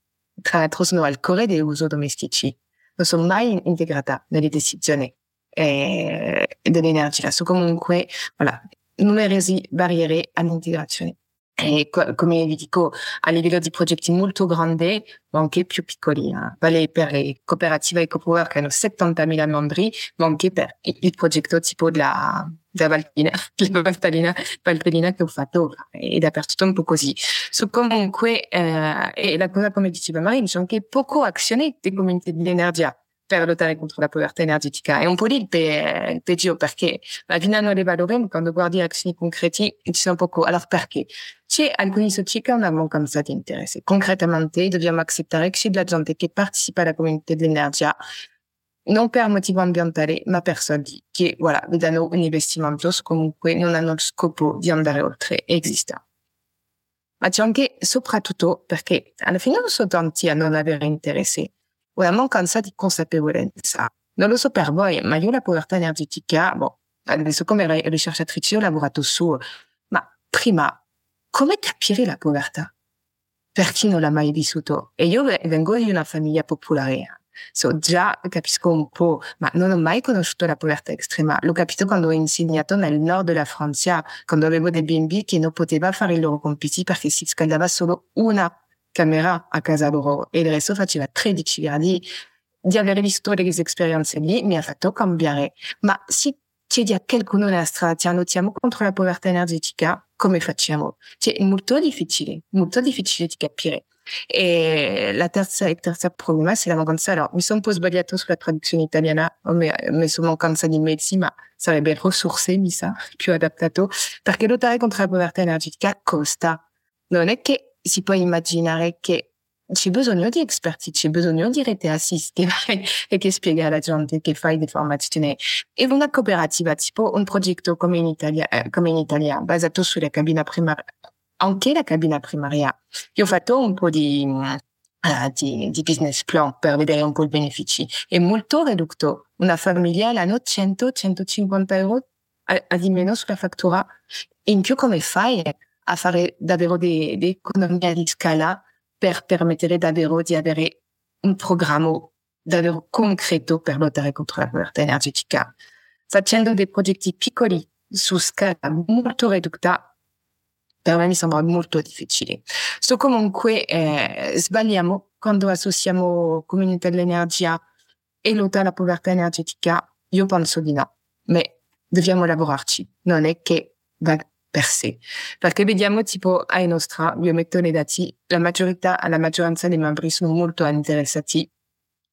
E: tra l'altro sono al cuore dell'uso domestici non sono mai integrate nelle decisioni eh, dell'energia. Sono comunque, voilà, numerose barriere all'integrazione. E co- come vi dico a livello di progetti molto grandi ma anche più piccoli eh. vale per le cooperative EcoPower che hanno 70.000 membri ma anche per il progetto tipo della, della Valpina, che ho fatto e dappertutto un po' così so comunque eh, e la cosa come diceva c'è anche poco azione per lottare contro la povertà energetica. È un po' lì il, pe- il peggio perché alla fine non le valori, quando guardi azioni concreti ci sono poco. Allora perché? C'è alcuni soci che hanno una mancanza di interesse. Concretamente dobbiamo accettare che c'è della gente che partecipa alla comunità dell'energia non per motivo ambientale, ma per soldi, che voilà, vedono un investimento, comunque non hanno lo scopo di andare oltre e esista. Ma c'è anche soprattutto perché alla fine non sono tanti a non avere interesse, per voi, ma io la povertà energetica, boh, adesso come ricercatrice ho lavorato su, ma prima, come capire la povertà? Non l'ha mai vissuto? E io vengo di una famiglia popolare, so già capisco un po', ma non ho mai la povertà estrema. L'ho capito quando ho insegnato nel nord della Francia, quando avevo dei bimbi che non potevano i loro compiti perché si scaldava solo una camera a casa loro e il resto faceva 13 gradi. Di aver visto le esperienze lì mi ha fatto cambiare. Ma se chiedi a qualcuno nella strada, ti lottiamo contro la povertà energetica, come facciamo? Cioè, è molto difficile, molto difficile di capire. E la terza, il terzo problema, c'est la mancanza. Allora, mi sono un po' sbagliato sulla traduzione italiana, ho messo mancanza di mezzi, ma sarebbe risorse, mi sa, più adattato, perché lottare contro la povertà energetica costa. Non è che si può immaginare che c'è bisogno di esperti, c'è bisogno di rete assist che vai e che spiega alla gente che fai di formazione. E una cooperativa, tipo un progetto come in Italia, eh, come in Italia basato sulla cabina primaria, anche la cabina primaria. Io ho fatto un po' di, uh, business plan per vedere un po' i benefici. È molto ridotto. Una famiglia l'anno 100-150 euro di meno sulla fattura. In più come fai? A fare davvero dei economie di scala per permettere davvero di avere un programma davvero concreto per lottare contro la povertà energetica. Facendo dei progetti piccoli su scala molto ridotta, per me mi sembra molto difficile. So comunque eh, sbagliamo quando associamo comunità dell'energia e lotta alla povertà energetica. Io penso di no, ma dobbiamo lavorarci. Non è che va per sé. Perché vediamo tipo a Nostra, io metto nei dati, la maggiorità, la maggioranza dei membri sono molto interessati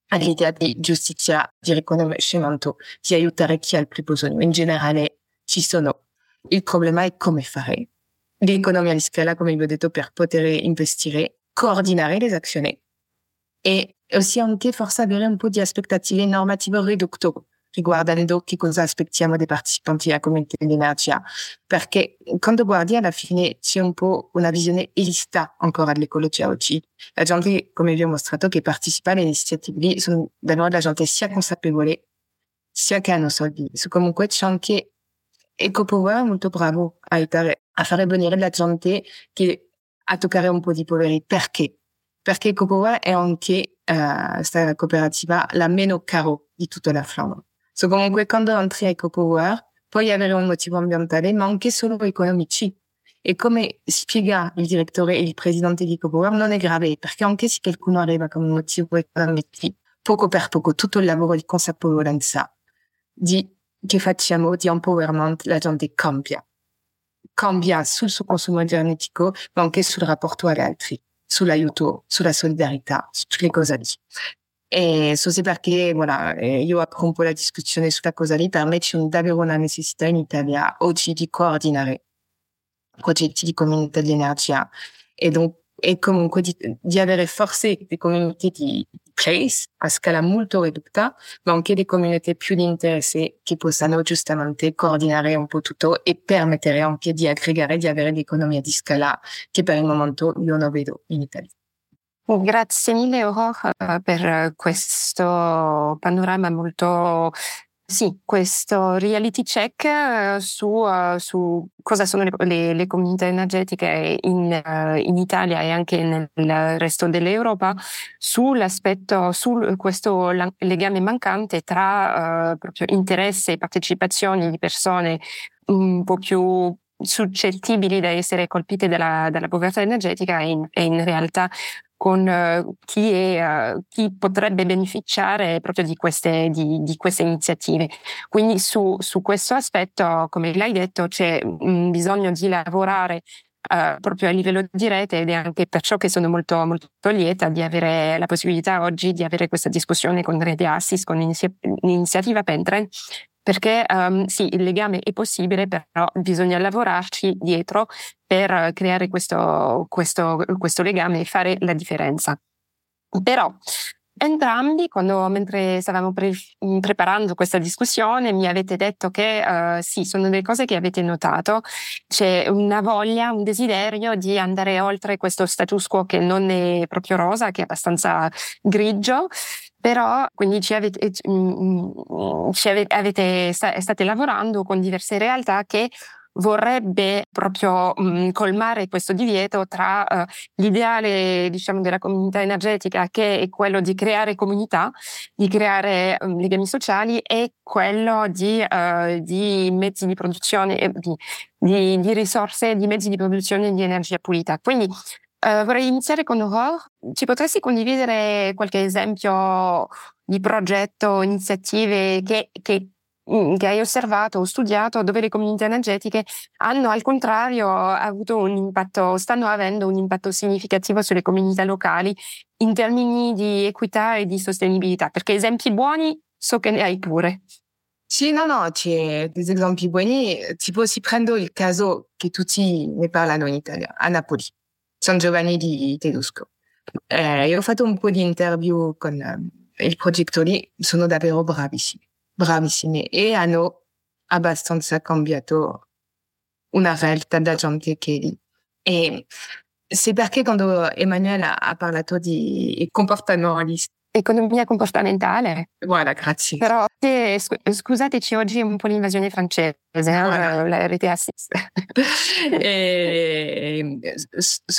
E: all'idea di giustizia, di riconoscimento, di aiutare chi ha il più bisogno. In generale ci sono. Il problema è come fare. L'economia di scala, come vi ho detto, per poter investire, coordinare le azioni e aussi anche forse avere un po' di aspettative normative ridotto riguardando che cosa aspettiamo dai partecipanti alla comunità dell'energia, perché quando guardi alla fine c'è un po' una visione elista ancora dell'ecologia oggi. La gente, come vi ho mostrato, che partecipa alle iniziative lì, sono davvero la gente sia consapevole, sia che hanno soldi. So, comunque c'è anche EcoPower molto bravo a, aiutare, a fare venire la gente che a toccare un po' di poveri. Perché? Perché EcoPower è anche uh, questa cooperativa la meno caro di tutta la Flandre. So comunque quando entri a EcoPower puoi avere un motivo ambientale, ma anche solo economici. E come spiega il direttore e il presidente di EcoPower, non è grave, perché anche se qualcuno arriva con un motivo economico, poco per poco tutto il lavoro di consapevolezza di che facciamo di empowerment, la gente cambia. Cambia sul suo consumo energetico, ma anche sul rapporto agli altri, sull'aiuto, sulla solidarietà, su tutte le cose lì. E so se perché, voilà, io apro un po' la discussione sulla lì, per me c'è davvero una necessità in Italia oggi di coordinare progetti di comunità di energia e, donc, e comunque di, di avere forse dei comunità di place a scala molto ridotta, ma anche delle comunità più di interesse che possano giustamente coordinare un po' tutto e permettere anche di aggregare, di avere l'economia di scala che per il momento io non vedo in Italia.
B: Grazie mille Aurora per questo panorama molto sì, questo reality check uh, su, uh, su, cosa sono le, le, le comunità energetiche in, in, Italia e anche nel resto dell'Europa, sull'aspetto, su questo legame mancante tra proprio interesse e partecipazioni di persone un po' più
A: suscettibili da essere colpite dalla, dalla povertà energetica e in, e in realtà con uh, chi, è, uh, chi, potrebbe beneficiare proprio di queste, di, di queste iniziative. Quindi su, su, questo aspetto, come l'hai detto, c'è un bisogno di lavorare uh, proprio a livello di rete ed è anche perciò che sono molto, molto lieta di avere la possibilità oggi di avere questa discussione con Rete Assist, con l'iniziativa Pentren, perché um, sì, il legame è possibile, però bisogna lavorarci dietro per creare questo, questo, questo legame e fare la differenza. Però Entrambi, quando, mentre stavamo pre- preparando questa discussione, mi avete detto che uh, sì, sono delle cose che avete notato. C'è una voglia, un desiderio di andare oltre questo status quo che non è proprio rosa, che è abbastanza grigio, però quindi ci avete, ci avete, state lavorando con diverse realtà che vorrebbe proprio mh, colmare questo divieto tra uh, l'ideale diciamo della comunità energetica che è quello di creare comunità, di creare um, legami sociali e quello di, uh, di mezzi di produzione, eh, di, di, di, risorse, di mezzi di produzione di energia pulita. Quindi Uh, vorrei iniziare con Aurore. Ci potresti condividere qualche esempio di progetto, iniziative che, che, mm, che, hai osservato o studiato dove le comunità energetiche hanno al contrario avuto un impatto, stanno avendo un impatto significativo sulle comunità locali in termini di equità e di sostenibilità? Perché esempi buoni so che ne hai pure.
E: Sì, no, no, c'è degli esempi buoni. Tipo, si prendo il caso che tutti ne parlano in Italia, a Napoli. San Giovanni di Tedusco. Eh, io ho fatto un po' di interview con eh, il progetto lì, sono davvero bravissimi, bravissimi e hanno abbastanza cambiato una realtà da gente che è lì. E c'est perché quando Emmanuel ha parlato di comportamentalisti
A: economia comportamentale.
E: Guarda, grazie.
A: Però te, scusateci oggi un po' l'invasione francese, eh, la rete assist.
E: e,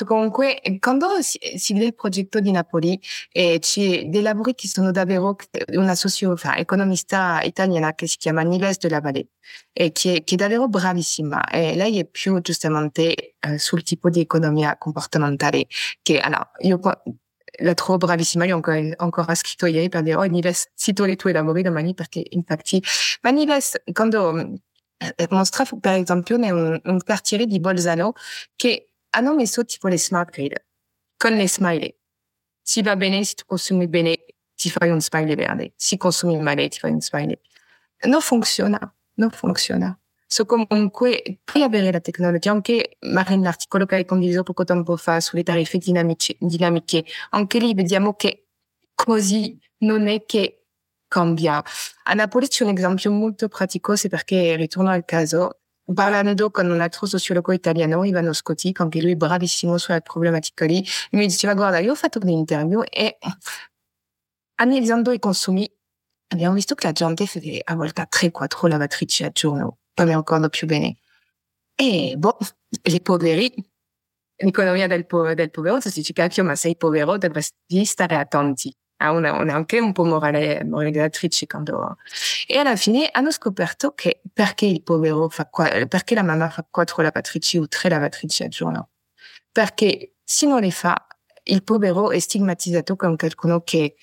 E: comunque, quando si, si vede il progetto di Napoli, e c'è dei lavori che sono davvero una socio-economista italiana che si chiama Nives de la Valle e che, che, è davvero bravissima. E lei è più giustamente eh, sul tipo di economia comportamentale che, allora, io la trovo bravissima, io ancora, ancora scritto ieri per dire, oh Nives, cito le tue lavori domani perché infatti, ma Nives, quando eh, mostra per esempio un, un quartiere di Bolzano che hanno messo tipo le smart grid con le smiley. Si va bene, si consumi bene, ti fai un smiley verde. Si consumi male, ti fai un smiley. Non funziona, non funziona. So comunque puoi avere la tecnologia, anche magari nell'articolo che hai condiviso poco tempo fa sulle tariffe dinamiche, dinamiche, anche lì vediamo che così non è che cambia. A Napoli c'è un esempio molto pratico, c'est perché ritorno al caso, parlando con un altro sociologo italiano, Ivano Scotti, anche lui bravissimo sulla problematica lì, mi diceva guarda, io ho fatto un'interview e analizzando i consumi abbiamo visto che la gente fa a volte 3-4 lavatrici al giorno poi ricordo più bene. E boh, i poveri, l'economia del, po- del povero, si dice cacchio, ma sei povero, dovresti stare attenti. Ha una, una, anche un po' morale, moralizzatrice quando... E alla fine hanno scoperto che perché il povero fa qua, perché la mamma fa quattro lavatrici o tre lavatrici al giorno? Perché se non le fa, il povero è stigmatizzato come qualcuno che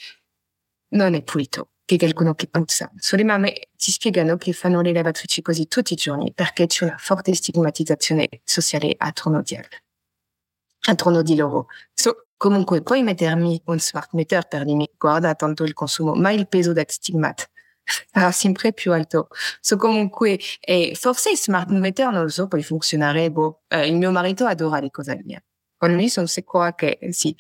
E: non è pulito che qualcuno che pensa. Mamme ti spiegano che fanno le lavatrici così tutti i giorni perché c'è una forte stigmatizzazione sociale attorno di, attorno di loro. So, comunque puoi mettermi un smart meter per dirmi guarda tanto il consumo, ma il peso del stigmat sarà sempre più alto. So comunque, e forse il smart meter non lo so, puoi funzionare, boh, eh, il mio marito adora le cose mie. Con lui sono sicura che sì.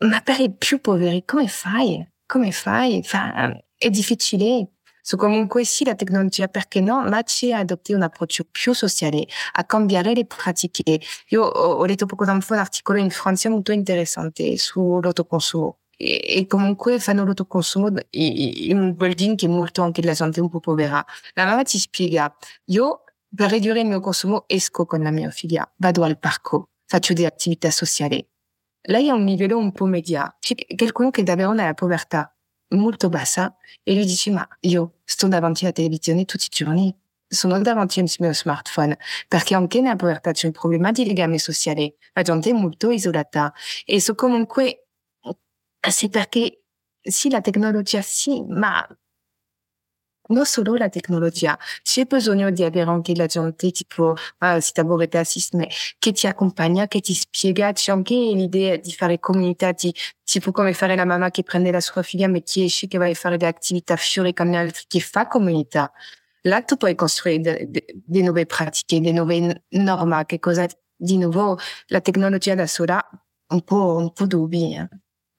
E: Ma per i più poveri, come fai? Come fai? Fa, è difficile. So, comunque sì, la tecnologia, perché no? Ma c'è adottare un approccio più sociale, a cambiare le pratiche. Io ho, ho letto poco tempo un articolo in Francia molto interessante sull'autoconsumo. E, e comunque fanno l'autoconsumo in un building che è molto anche della gente un po' povera. La mamma ti spiega, io per ridurre il mio consumo esco con la mia figlia, vado al parco, faccio delle attività sociali lei ha un livello un po' media. C'è qualcuno che davvero nella povertà molto bassa e lui dice ma io sto davanti alla televisione tutti i giorni. Sono davanti al mio smartphone, perché anche nella povertà c'è un problema di legame sociale, la gente è molto isolata. E so comunque, sì perché sì la tecnologia sì, ma non solo la tecnologia, c'è bisogno di avere anche la gente tipo uh, si tavoletta assist, che ti accompagna, che ti spiega, c'è anche l'idea di fare comunità, di, tipo come fare la mamma che prende la sua figlia ma che esce, che va a fare delle attività fiori con gli altri, che fa comunità. Là, tu puoi costruire delle nuove pratiche, delle nuove norme, che cosa di nuovo la tecnologia da sola un po', un po' dubbi. Eh.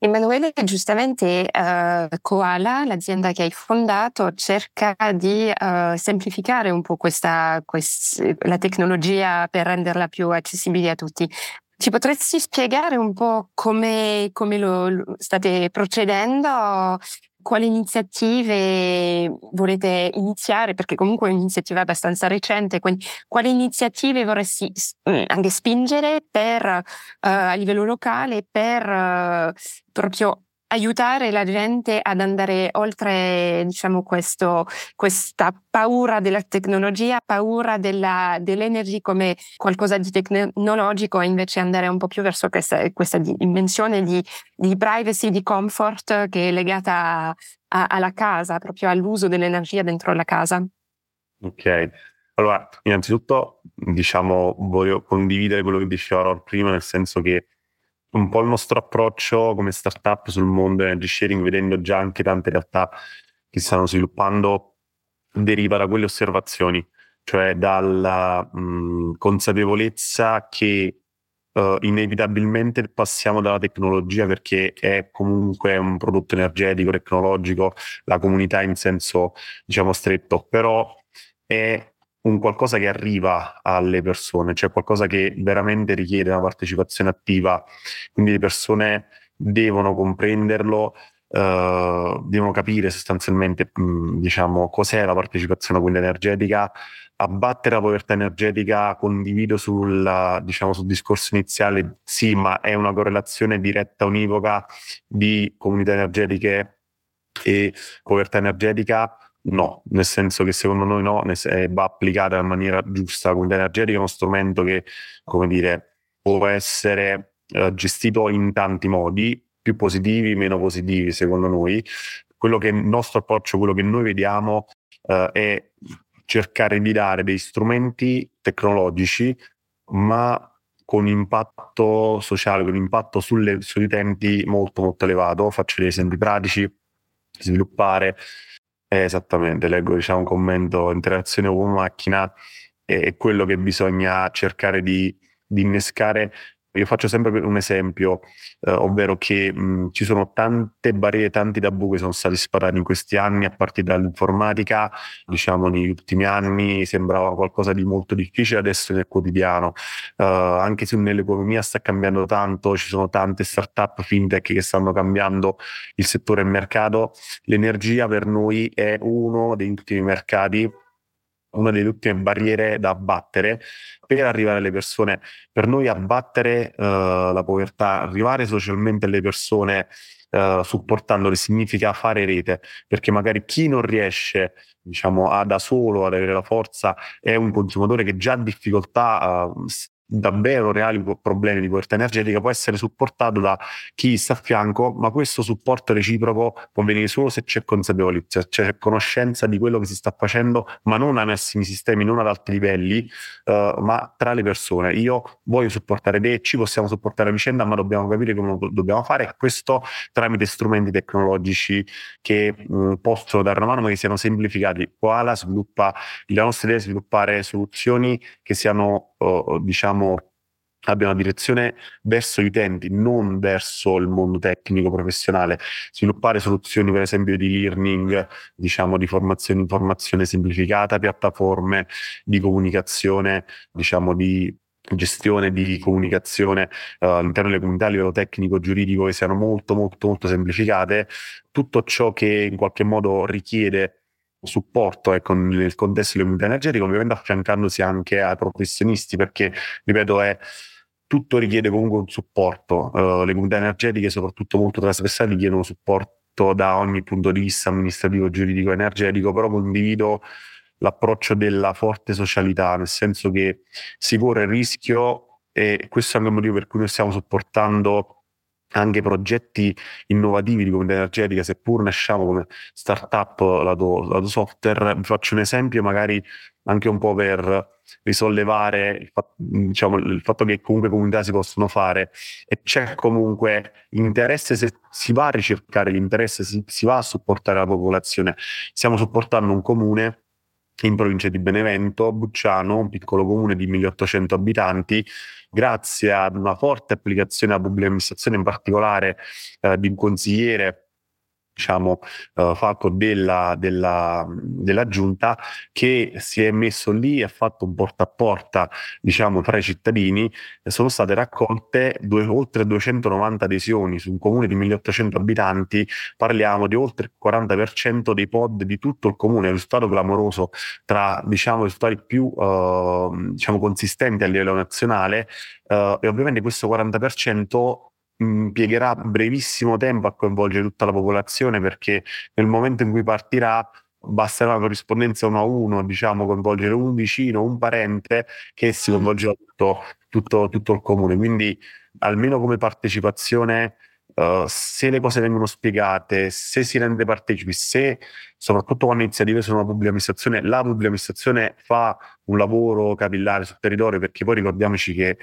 A: Emanuele, giustamente uh, Koala, l'azienda che hai fondato, cerca di uh, semplificare un po' questa, quest, la tecnologia per renderla più accessibile a tutti. Ci potresti spiegare un po' come, come lo, lo state procedendo quali iniziative volete iniziare? Perché comunque è un'iniziativa abbastanza recente, quindi quali iniziative vorresti mm, anche spingere per, uh, a livello locale per uh, proprio aiutare la gente ad andare oltre, diciamo, questo, questa paura della tecnologia, paura della, dell'energy come qualcosa di tecnologico e invece andare un po' più verso questa, questa dimensione di, di privacy, di comfort che è legata a, alla casa, proprio all'uso dell'energia dentro la casa.
D: Ok. Allora, innanzitutto, diciamo, voglio condividere quello che diceva prima, nel senso che un po' il nostro approccio come startup sul mondo energy sharing, vedendo già anche tante realtà che si stanno sviluppando, deriva da quelle osservazioni, cioè dalla mh, consapevolezza che uh, inevitabilmente passiamo dalla tecnologia perché è comunque un prodotto energetico, tecnologico, la comunità in senso diciamo stretto, però è un qualcosa che arriva alle persone, cioè qualcosa che veramente richiede una partecipazione attiva, quindi le persone devono comprenderlo, uh, devono capire sostanzialmente mh, diciamo, cos'è la partecipazione quindi energetica, abbattere la povertà energetica, condivido sul, diciamo, sul discorso iniziale, sì, ma è una correlazione diretta, univoca di comunità energetiche e povertà energetica No, nel senso che secondo noi no, eh, va applicata in maniera giusta. La comunità energetica è uno strumento che, come dire, può essere eh, gestito in tanti modi, più positivi, meno positivi, secondo noi. Quello che il nostro approccio, quello che noi vediamo eh, è cercare di dare dei strumenti tecnologici, ma con impatto sociale, con impatto sulle, sugli utenti molto molto elevato. Faccio degli esempi pratici, sviluppare eh, esattamente, leggo diciamo, un commento, interazione uomo-macchina è quello che bisogna cercare di, di innescare io faccio sempre un esempio, eh, ovvero che mh, ci sono tante barriere, tanti tabù che sono stati sparati in questi anni, a partire dall'informatica, diciamo negli ultimi anni sembrava qualcosa di molto difficile, adesso nel quotidiano. Uh, anche se nell'economia sta cambiando tanto, ci sono tante start-up fintech che stanno cambiando il settore e il mercato, l'energia per noi è uno degli ultimi mercati una delle ultime barriere da abbattere per arrivare alle persone. Per noi abbattere uh, la povertà, arrivare socialmente alle persone uh, supportandole significa fare rete, perché magari chi non riesce diciamo, a da solo ad avere la forza è un consumatore che già ha difficoltà uh, davvero reali problemi di povertà energetica può essere supportato da chi sta a fianco, ma questo supporto reciproco può venire solo se c'è consapevolezza, c'è conoscenza di quello che si sta facendo, ma non ai massimi sistemi, non ad alti livelli, uh, ma tra le persone. Io voglio supportare te, ci possiamo supportare a vicenda, ma dobbiamo capire come lo dobbiamo fare, questo tramite strumenti tecnologici che mh, possono dare una mano, ma che siano semplificati. Koala sviluppa, la nostra idea è sviluppare soluzioni che siano diciamo abbia una direzione verso gli utenti, non verso il mondo tecnico professionale. Sviluppare soluzioni, per esempio, di learning, diciamo, di formazione, informazione semplificata, piattaforme di comunicazione, diciamo, di gestione di comunicazione uh, all'interno delle comunità a livello tecnico giuridico che siano molto molto molto semplificate tutto ciò che in qualche modo richiede supporto ecco, nel contesto delle comunità energetiche, ovviamente affiancandosi anche ai professionisti, perché, ripeto, è tutto richiede comunque un supporto. Uh, le comunità energetiche, soprattutto molto trasversali, richiedono supporto da ogni punto di vista amministrativo, giuridico, energetico, però condivido l'approccio della forte socialità, nel senso che si corre il rischio e questo è anche il motivo per cui noi stiamo supportando anche progetti innovativi di comunità energetica, seppur nasciamo come startup lato, lato software. Vi faccio un esempio, magari anche un po' per risollevare il fatto, diciamo, il fatto che comunque comunità si possono fare e c'è comunque interesse, se si va a ricercare l'interesse, si, si va a supportare la popolazione. Stiamo supportando un comune in provincia di Benevento, Bucciano, un piccolo comune di 1800 abitanti, grazie ad una forte applicazione della pubblica amministrazione, in particolare eh, di un consigliere diciamo, uh, Falco della, della, della, giunta che si è messo lì e ha fatto un porta a porta diciamo, fra i cittadini. Sono state raccolte due, oltre 290 adesioni su un comune di 1800 abitanti. Parliamo di oltre il 40% dei pod di tutto il comune, è un risultato clamoroso tra diciamo, i risultati più uh, diciamo, consistenti a livello nazionale. Uh, e ovviamente questo 40% impiegherà brevissimo tempo a coinvolgere tutta la popolazione perché nel momento in cui partirà basterà una corrispondenza uno a uno, diciamo, coinvolgere un vicino, un parente che si coinvolgerà tutto, tutto, tutto il comune. Quindi almeno come partecipazione, uh, se le cose vengono spiegate, se si rende partecipi, se soprattutto quando iniziative sono la pubblica amministrazione, la pubblica amministrazione fa un lavoro capillare sul territorio, perché poi ricordiamoci che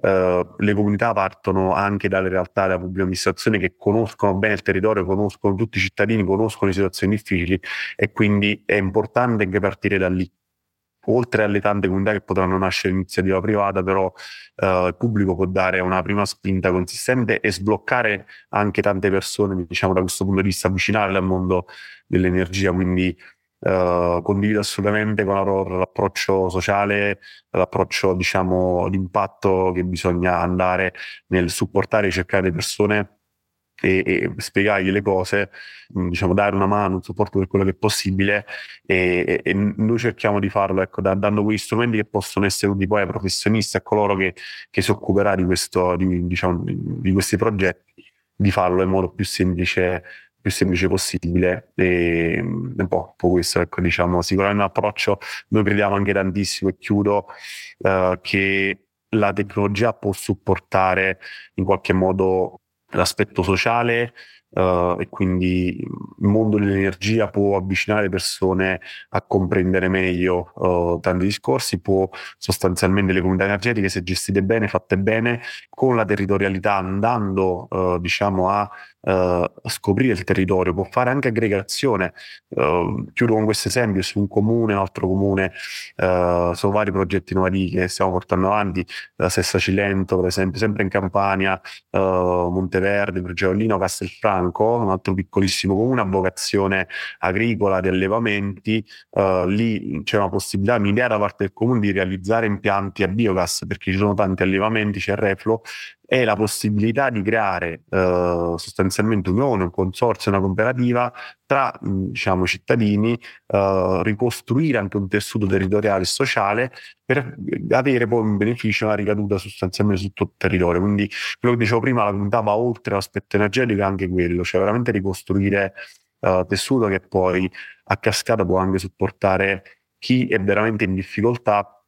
D: Uh, le comunità partono anche dalle realtà della pubblica amministrazione che conoscono bene il territorio, conoscono tutti i cittadini, conoscono le situazioni difficili e quindi è importante anche partire da lì. Oltre alle tante comunità che potranno nascere in iniziativa privata, però uh, il pubblico può dare una prima spinta consistente e sbloccare anche tante persone, diciamo da questo punto di vista, avvicinarle al mondo dell'energia. Quindi Uh, condivido assolutamente con la l'approccio sociale, l'approccio diciamo d'impatto che bisogna andare nel supportare e cercare le persone e, e, spiegargli le cose, diciamo dare una mano, un supporto per quello che è possibile e, e noi cerchiamo di farlo ecco, da, dando quegli strumenti che possono essere utili poi ai professionisti, a coloro che, che si occuperà di, questo, di, diciamo, di questi progetti, di farlo in modo più semplice più semplice possibile. E po', un po questo ecco diciamo sicuramente un approccio noi crediamo anche tantissimo e chiudo uh, che la tecnologia può supportare in qualche modo l'aspetto sociale Uh, e quindi il mondo dell'energia può avvicinare le persone a comprendere meglio uh, tanti discorsi, può sostanzialmente le comunità energetiche, se gestite bene, fatte bene, con la territorialità, andando uh, diciamo a scoprire il territorio, può fare anche aggregazione. chiudo con questo esempio su un comune, un altro comune, sono vari progetti innovativi che stiamo portando avanti, da Sessa Cilento, per esempio, sempre in Campania, Monteverde, Bergeolino, Castelfranco Franco, un altro piccolissimo comune a vocazione agricola di allevamenti, uh, lì c'è una possibilità, un'idea da parte del comune di realizzare impianti a biogas perché ci sono tanti allevamenti, c'è reflo è la possibilità di creare uh, sostanzialmente un'unione, un consorzio, una cooperativa tra diciamo, cittadini, uh, ricostruire anche un tessuto territoriale e sociale per avere poi un beneficio, una ricaduta sostanzialmente su tutto il territorio. Quindi quello che dicevo prima, la comunità va oltre l'aspetto energetico, è anche quello, cioè veramente ricostruire uh, tessuto che poi a cascata può anche supportare chi è veramente in difficoltà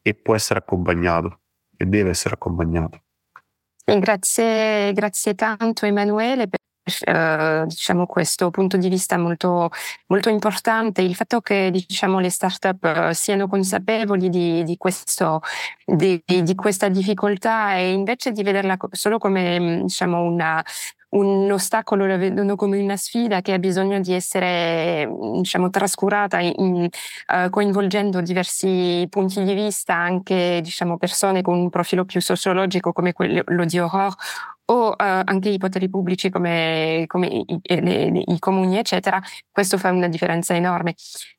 D: e può essere accompagnato e deve essere accompagnato.
A: Grazie, grazie tanto Emanuele Uh, diciamo questo punto di vista molto, molto importante, il fatto che diciamo, le start-up uh, siano consapevoli di, di, questo, di, di, questa difficoltà e invece di vederla solo come diciamo, una, un ostacolo, la vedono come una sfida che ha bisogno di essere diciamo, trascurata in, uh, coinvolgendo diversi punti di vista, anche diciamo, persone con un profilo più sociologico come quello di Aurore o uh, anche i poteri pubblici come, come i, i, le, i, comuni, eccetera, questo fa una differenza enorme.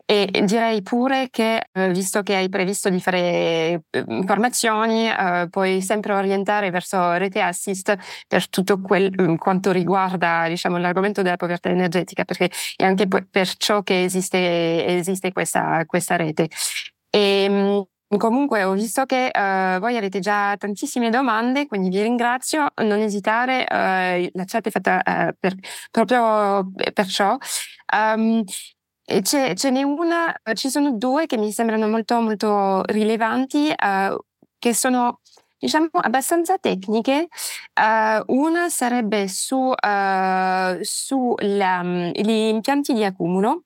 A: E direi pure che, uh, visto che hai previsto di fare uh, formazioni, puoi sempre orientare verso Rete Assist per tutto quel, mm, quanto riguarda diciamo, l'argomento della povertà energetica, perché è anche per ciò che esiste, esiste questa, questa rete. E, mm, Comunque ho visto che uh, voi avete già tantissime domande, quindi vi ringrazio. Non esitare, uh, la chat è fatta uh, per, proprio per ciò. Um, e ce n'è una, ci sono due che mi sembrano molto, molto rilevanti, uh, che sono diciamo abbastanza tecniche. Uh, una sarebbe su, mm, impianti di accumulo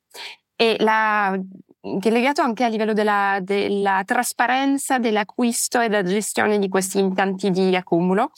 A: e la, che è legato anche a livello della, della trasparenza dell'acquisto e della gestione di questi impianti di accumulo.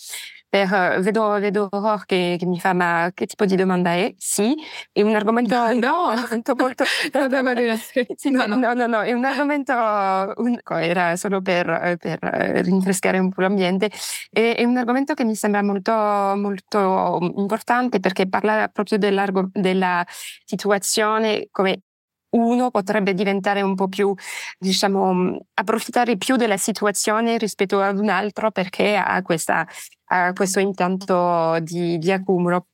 A: Per, vedo, vedo Aurore che, che, mi fa ma che tipo di domanda è? Sì, è un argomento,
E: no,
A: molto molto sì, no, no. no, no, no, è un argomento un, era solo per, per, rinfrescare un po' l'ambiente è, è, un argomento che mi sembra molto molto importante perché parla proprio della situazione come uno potrebbe diventare un po' più, diciamo, approfittare più della situazione rispetto ad un altro perché ha, questa, ha questo impianto di, di accumulo.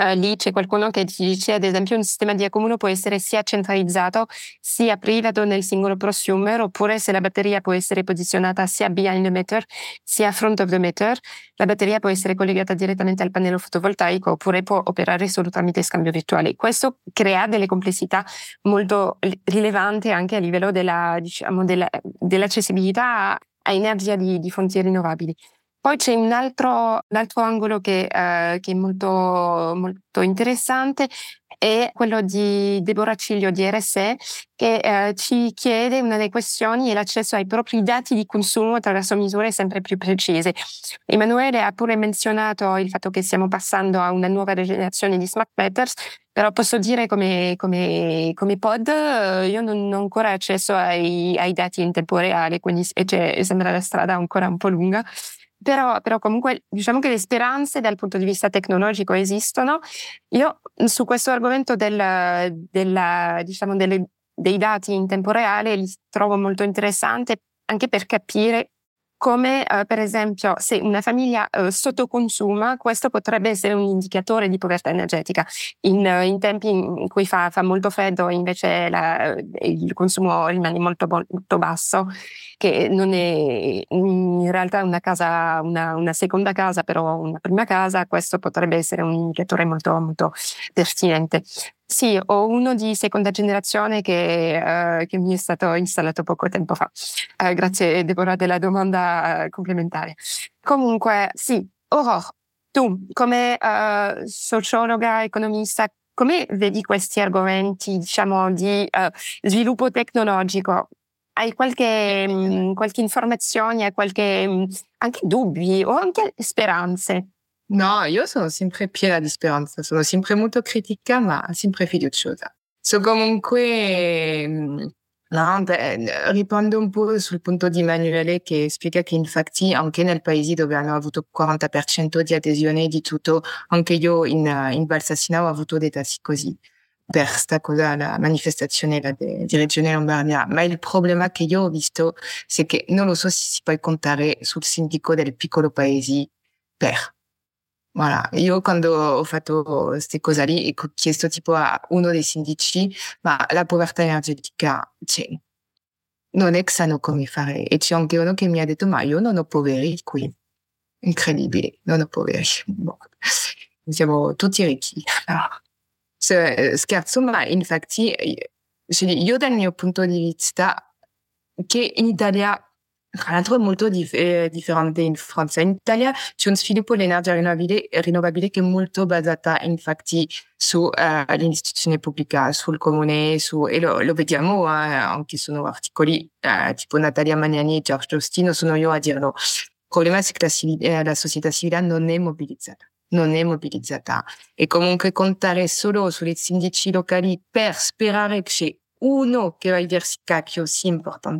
A: Uh, lì c'è qualcuno che ti dice, ad esempio, un sistema di accumulo può essere sia centralizzato sia privato nel singolo prosumer, oppure se la batteria può essere posizionata sia behind the meter sia front of the meter, la batteria può essere collegata direttamente al pannello fotovoltaico oppure può operare solo tramite scambio virtuale. Questo crea delle complessità molto rilevanti anche a livello della, diciamo, della, dell'accessibilità a energia di, di fonti rinnovabili. Poi c'è un altro, un altro angolo che, eh, che, è molto, molto interessante, è quello di Deborah Ciglio di RSE, che eh, ci chiede una delle questioni è l'accesso ai propri dati di consumo attraverso misure sempre più precise. Emanuele ha pure menzionato il fatto che stiamo passando a una nuova generazione di smart meters, però posso dire come, come, come pod, eh, io non, ho ancora accesso ai, ai, dati in tempo reale, quindi cioè, sembra la strada ancora un po' lunga. Però, però, comunque diciamo che le speranze dal punto di vista tecnologico esistono. Io su questo argomento del, della, diciamo delle, dei dati in tempo reale li trovo molto interessante anche per capire come uh, per esempio se una famiglia uh, sottoconsuma, questo potrebbe essere un indicatore di povertà energetica. In, uh, in tempi in cui fa, fa molto freddo invece la, il consumo rimane molto, molto basso, che non è in realtà una casa, una, una, seconda casa, però una prima casa, questo potrebbe essere un indicatore molto, molto pertinente. Sì, ho uno di seconda generazione che, uh, che mi è stato installato poco tempo fa. Uh, grazie Deborah della domanda uh, complementare. Comunque, sì, Aurore, tu come sociologa, economista, come vedi questi argomenti, diciamo, di sviluppo tecnologico? Hai qualche, mh, mm, qualche informazione, qualche mh, mm, anche dubbi o anche speranze?
E: No, io sono sempre piena di speranza, sono sempre molto critica, ma sempre fiduciosa. So comunque, no, beh, un po' sul punto di Emanuele che spiega che infatti anche nel paese dove hanno avuto 40% di adesione di tutto, anche io in, in Valsassina ho avuto dei tassi così per sta cosa, la manifestazione la de, di Regione Lombardia. Ma il problema che io ho visto è che non lo so se si può contare sul sindaco del piccolo paese per Voilà. Io quando ho fatto queste cose lì ho chiesto tipo a uno dei sindaci, ma la povertà energetica c'è. Non è che sanno come fare. E c'è anche uno che mi ha detto, ma io non ho poveri qui. Incredibile, non ho poveri. Boh. Siamo tutti ricchi. Ah. Scherzo, ma infatti io dal mio punto di vista che in Italia tra l'altro è molto dif- eh, differente in Francia. In Italia c'è un sviluppo dell'energia rinnovabile, rinnovabile che è pubblica, sul comune, su, e lo, lo vediamo eh, anche eh, Natalia Magnani e George Dostino, sono io a dirlo. Il problema è che la, eh, la società civile non è mobilizzata non è mobilizzata e comunque contare solo sulle locali per sperare che c'è uno che va a dirsi cacchio sia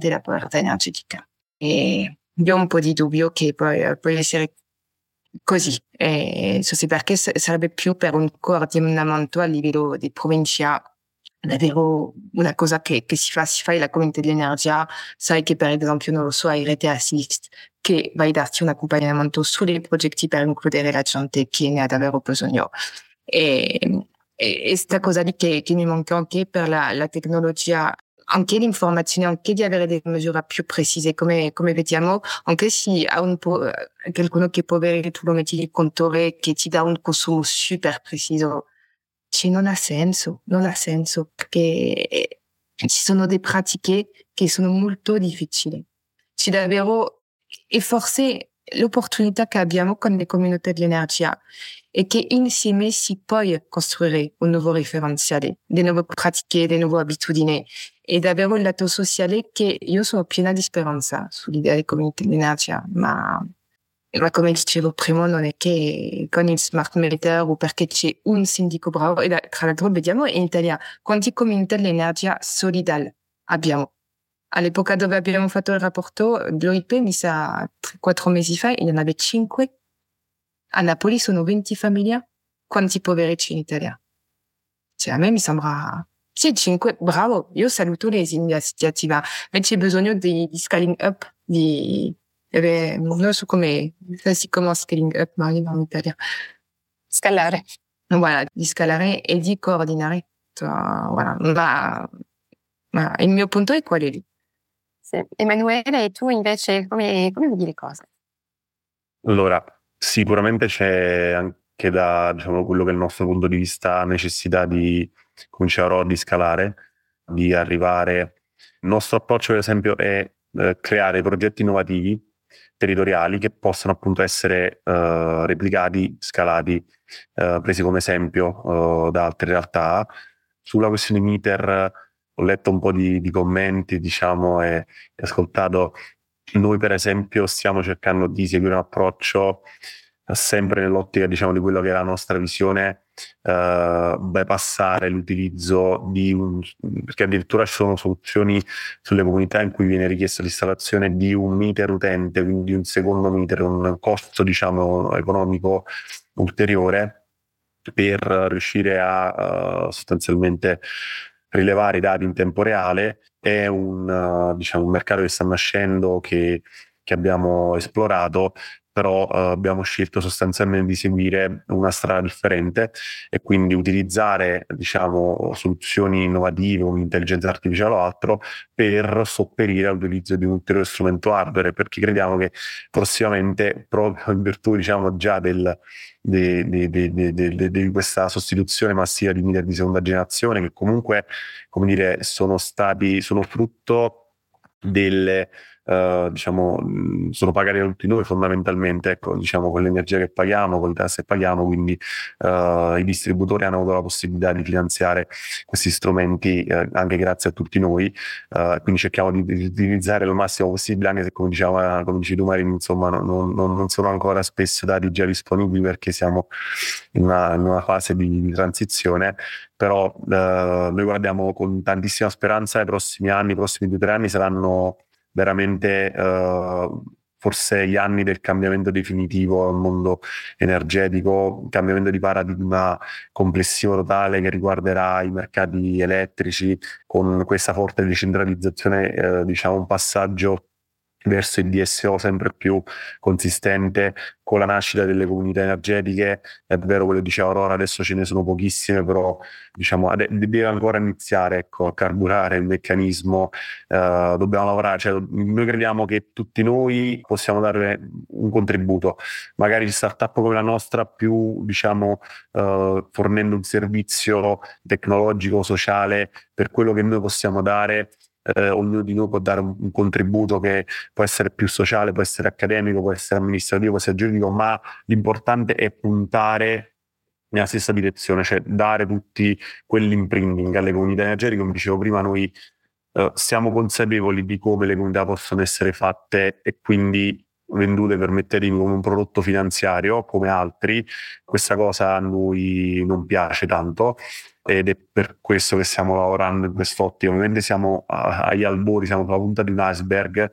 E: la povertà energetica e abbiamo un po' di dubbio che può, può essere così. E so se perché sarebbe più per un coordinamento a livello di provincia davvero una cosa che, si fa, si fa la comunità dell'energia, sai che per esempio, non lo so, hai Rete Assist, che vai a darti un accompagnamento sulle progetti per includere la gente che ne ha davvero bisogno. E, e, e sta cosa lì che, che mi manca anche per la, la tecnologia anche l'informazione, anche di avere delle misure più precise, come, come vediamo, anche se ha un po', eh, qualcuno che può avere, tu lo metti il contore che ti dà un consumo super preciso, cioè non ha senso, non ha senso. perché ci sono dei pratiche che sono molto difficili. Ci davvero e forse l'opportunità che abbiamo con le comunità dell'energia è che insieme si può costruire un nuovo referenziale, delle nuove pratiche, delle nuove abitudini e davvero il lato sociale che io sono piena di speranza sull'idea di comunità ma ma come dicevo prima, non è che con il smart meter o perché c'è un sindaco bravo, e tra l'altro vediamo in Italia quanti comunità dell'energia solidale abbiamo. All'epoca dove abbiamo fatto il rapporto, l'OIP mi sa 4 mesi fa, il y en avait 5. A Napoli sono 20 famiglie. Quanti poveracci in Italia? Cioè, a me mi sembra... Sì, 5, bravo, io saluto le iniziative, ma c'è bisogno di, di scaling up, di... Eh, non so come si chiama scaling up, ma in Italia.
C: Scalare.
E: Voilà, di scalare e di coordinare. Voilà, ma, ma il mio punto è quello lì.
B: Sì. Emanuele, e tu invece come, come vedi le cose?
D: Allora, sicuramente c'è anche da diciamo, quello che è il nostro punto di vista necessità di cominciare di scalare, di arrivare. Il nostro approccio, per esempio, è eh, creare progetti innovativi territoriali che possano appunto essere eh, replicati, scalati, eh, presi come esempio eh, da altre realtà. Sulla questione meter ho letto un po' di, di commenti, diciamo, e, e ascoltato. Noi, per esempio, stiamo cercando di seguire un approccio sempre nell'ottica, diciamo, di quello che è la nostra visione, eh, bypassare l'utilizzo di un, perché addirittura ci sono soluzioni sulle comunità in cui viene richiesta l'installazione di un meter utente, quindi un secondo meter, un costo, diciamo, economico ulteriore per riuscire a uh, sostanzialmente rilevare i dati in tempo reale, è un, uh, diciamo, un mercato che sta nascendo, che, che abbiamo esplorato, però uh, abbiamo scelto sostanzialmente di seguire una strada differente e quindi utilizzare diciamo, soluzioni innovative come intelligenza artificiale o altro per sopperire all'utilizzo di un ulteriore strumento hardware perché crediamo che prossimamente proprio in virtù diciamo, già del, di, di, questa sostituzione massiva di media di seconda generazione che comunque come dire sono stati sono frutto delle Uh, diciamo, sono pagati da tutti noi fondamentalmente, ecco, diciamo, con l'energia che paghiamo, con le tasse che paghiamo, quindi uh, i distributori hanno avuto la possibilità di finanziare questi strumenti uh, anche grazie a tutti noi, quindi cerchiamo di, di, utilizzare lo massimo possibile, anche se come diceva, come dici tu Marini, insomma, non, non, non, sono ancora spesso dati già disponibili perché siamo in una, in una fase di, di transizione, però noi guardiamo con tantissima speranza i prossimi anni, i prossimi due o tre anni saranno veramente uh, forse gli anni del cambiamento definitivo al mondo energetico, cambiamento di paradigma complessivo totale che riguarderà i mercati elettrici con questa forte decentralizzazione, eh, diciamo un passaggio verso il DSO sempre più consistente con la nascita delle comunità energetiche. È vero quello che diceva Aurora, adesso ce ne sono pochissime, però diciamo deve ancora iniziare ecco, a carburare il meccanismo. Uh, dobbiamo lavorare, cioè, noi crediamo che tutti noi possiamo dare un contributo, magari startup come la nostra più diciamo uh, fornendo un servizio tecnologico, sociale per quello che noi possiamo dare eh, ognuno di noi può dare un, un, contributo che può essere più sociale, può essere accademico, può essere amministrativo, può essere giuridico, ma l'importante è puntare nella stessa direzione, cioè dare tutti quell'imprinting alle comunità energetiche. Come dicevo prima, noi eh, siamo consapevoli di come le comunità possono essere fatte e quindi vendute, permettetemi, come un prodotto finanziario, come altri. Questa cosa a noi non piace tanto ed è per questo che stiamo lavorando in quest'ottica. Ovviamente siamo agli albori, siamo sulla punta di un iceberg.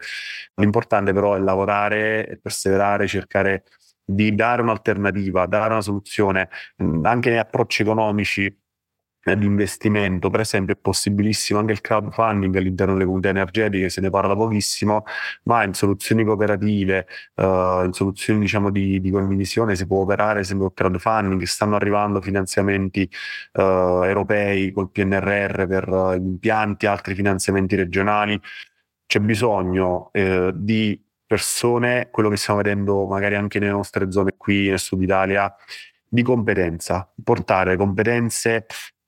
D: L'importante però è lavorare perseverare, cercare di dare un'alternativa, dare una soluzione, anche negli approcci economici di investimento, per esempio è possibilissimo anche il crowdfunding all'interno delle comunità energetiche, se ne parla pochissimo, ma in soluzioni cooperative, uh, in soluzioni diciamo di, di, condivisione si può operare, esempio il crowdfunding, stanno arrivando finanziamenti uh, europei col PNRR per uh, impianti, altri finanziamenti regionali, c'è bisogno eh, di persone, quello che stiamo vedendo magari anche nelle nostre zone qui nel sud Italia, di competenza, portare competenze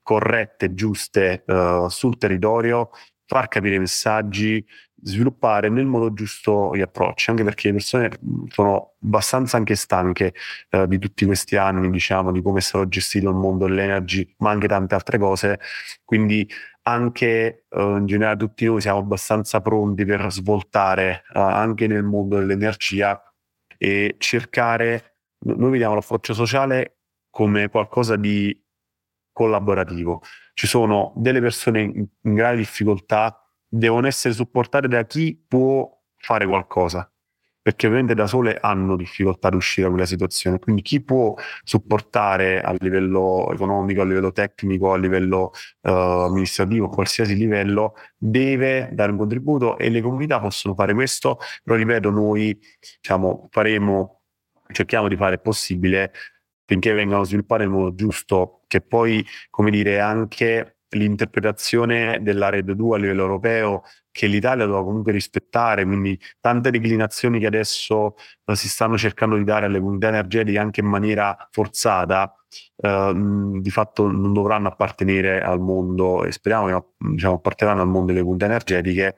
D: corrette, giuste uh, sul territorio, far capire i messaggi, sviluppare nel modo giusto gli approcci, anche perché le persone sono abbastanza anche stanche eh, di tutti questi anni, diciamo, di come è stato gestito il mondo dell'energy, ma anche tante altre cose. Quindi anche eh, in generale tutti noi siamo abbastanza pronti per svoltare eh, anche nel mondo dell'energia e cercare, noi vediamo l'approccio sociale come qualcosa di collaborativo. Ci sono delle persone in, in grave difficoltà devono essere supportate da chi può fare qualcosa, perché ovviamente da sole hanno difficoltà ad uscire da quella situazione. Quindi chi può supportare a livello economico, a livello tecnico, a livello uh, amministrativo, qualsiasi livello, deve dare un contributo e le comunità possono fare questo. Però ripeto, noi diciamo, faremo, cerchiamo di fare il possibile finché vengano sviluppate nel modo giusto, che poi, come dire, anche l'interpretazione della Red 2 a livello europeo che l'Italia doveva comunque rispettare, quindi tante declinazioni che adesso uh, si stanno cercando di dare alle comunità energetiche anche in maniera forzata, uh, di fatto non dovranno appartenere al mondo, e speriamo che diciamo, apparteranno al mondo delle comunità energetiche,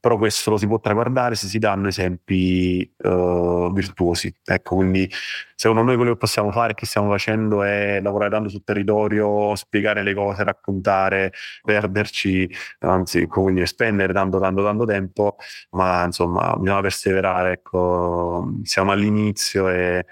D: però questo lo si può traguardare se si danno esempi uh, virtuosi. Ecco, quindi secondo noi quello che possiamo fare, che stiamo facendo, è lavorare tanto sul territorio, spiegare le cose, raccontare, perderci, anzi, quindi spendere tanto, tanto, tanto tempo, ma insomma, bisogna perseverare, ecco, siamo all'inizio e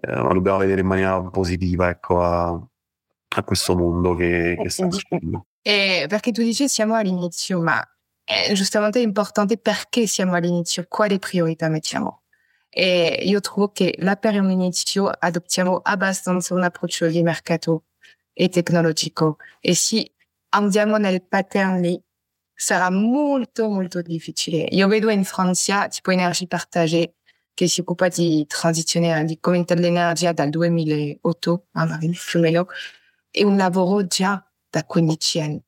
D: eh, dobbiamo vedere in maniera positiva, ecco, a, a questo mondo che, che sta succedendo.
E: E perché tu dici siamo all'inizio, ma è giustamente importante perché siamo all'inizio, quali priorità mettiamo. E io trovo che là per un inizio adottiamo abbastanza un approccio di mercato e tecnologico e se andiamo nel pattern lì sarà molto molto difficile. Io vedo in Francia tipo Energie Partagée che si occupa di transizione di comunità dell'energia dal 2008 a Marine più o meno, è un lavoro già da 15 anni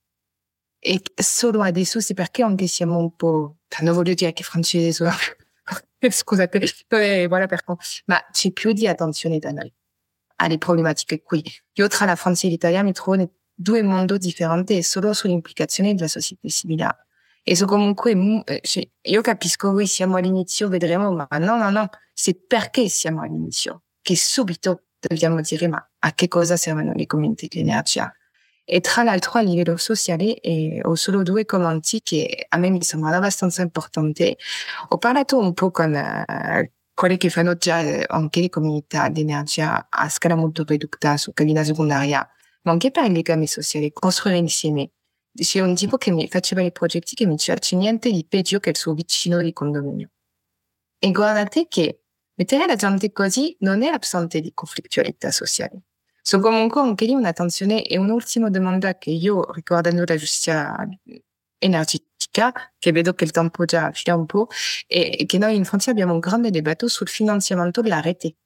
E: e solo adesso perché anche siamo un po', non voglio dire che sono, scusate, voilà per ma c'è più di attenzione da noi alle problematiche qui. Io tra la Francia e l'Italia mi trovo in due mondi differenti solo sull'implicazione della società civile. E so comunque, cioè, io capisco, noi siamo all'inizio, vedremo, ma no, no, no, c'est perché siamo all'inizio, che subito dobbiamo dire, ma a che cosa servono le comunità di energia? E tra l'altro a livello sociale e ho solo due commenti che a me mi sembrano abbastanza importanti. Ho parlato un po' con uh, quelli che fanno già anche le comunità di energia a scala molto ridotta su cabina secondaria, ma anche per i legami sociali, costruire insieme. C'è un tipo che mi faceva i progetti che mi diceva c'è niente di peggio che il suo vicino di condominio. E guardate che mettere la gente così non è absente di conflittualità sociale. Comunque anche lì un'attenzione e un'ultima domanda che io, ricordando la giustizia energetica, che vedo che il tempo già fila un po', è che noi in Francia abbiamo un grande dibattito sul finanziamento della rete.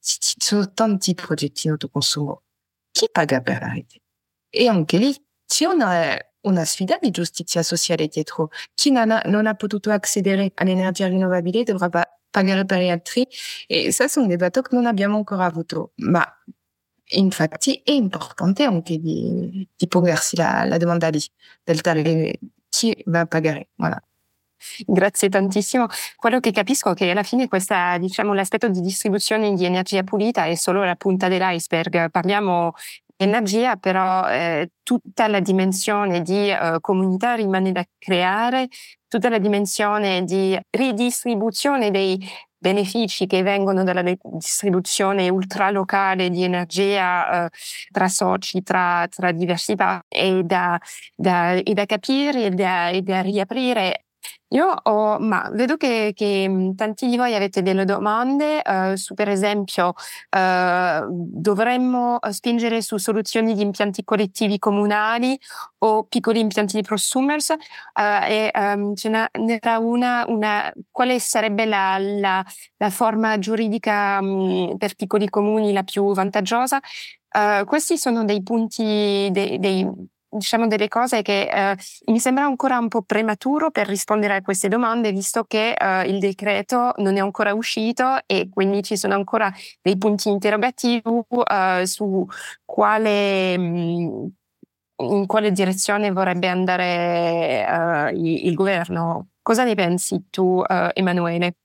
E: Ci sono tanti progetti in autoconsumo. Chi paga per la rete? E anche lì c'è una, una sfida di giustizia sociale dietro. Chi non ha, non ha potuto accedere all'energia rinnovabile dovrà pagare per gli altri. E questo è un dibattito che non abbiamo ancora avuto. Ma infatti è importante anche di, di porsi la, la domanda di, del tale chi va a pagare. Voilà.
A: Grazie tantissimo. Quello che capisco è che alla fine questa, diciamo, l'aspetto di distribuzione di energia pulita è solo la punta dell'iceberg. Parliamo energia, però eh, tutta la dimensione di eh, comunità rimane da creare, tutta la dimensione di ridistribuzione dei benefici che vengono dalla distribuzione ultralocale di energia eh, tra soci, tra, tra diversità, è da, da, è da capire e da, e da riaprire io ho, ma vedo che, che tanti di voi avete delle domande uh, su, per esempio, uh, dovremmo spingere su soluzioni di impianti collettivi comunali o piccoli impianti di prosumers uh, e um, ce n'era una, una, quale sarebbe la, la, la forma giuridica um, per piccoli comuni la più vantaggiosa? questi sono dei punti, dei, dei diciamo delle cose che eh, mi sembra ancora un po' prematuro per rispondere a queste domande, visto che eh, il decreto non è ancora uscito e quindi ci sono ancora dei punti interrogativi eh, su quale, mh, mm,
B: in quale direzione vorrebbe andare uh, il, il, governo. Cosa ne pensi tu, uh, Emanuele?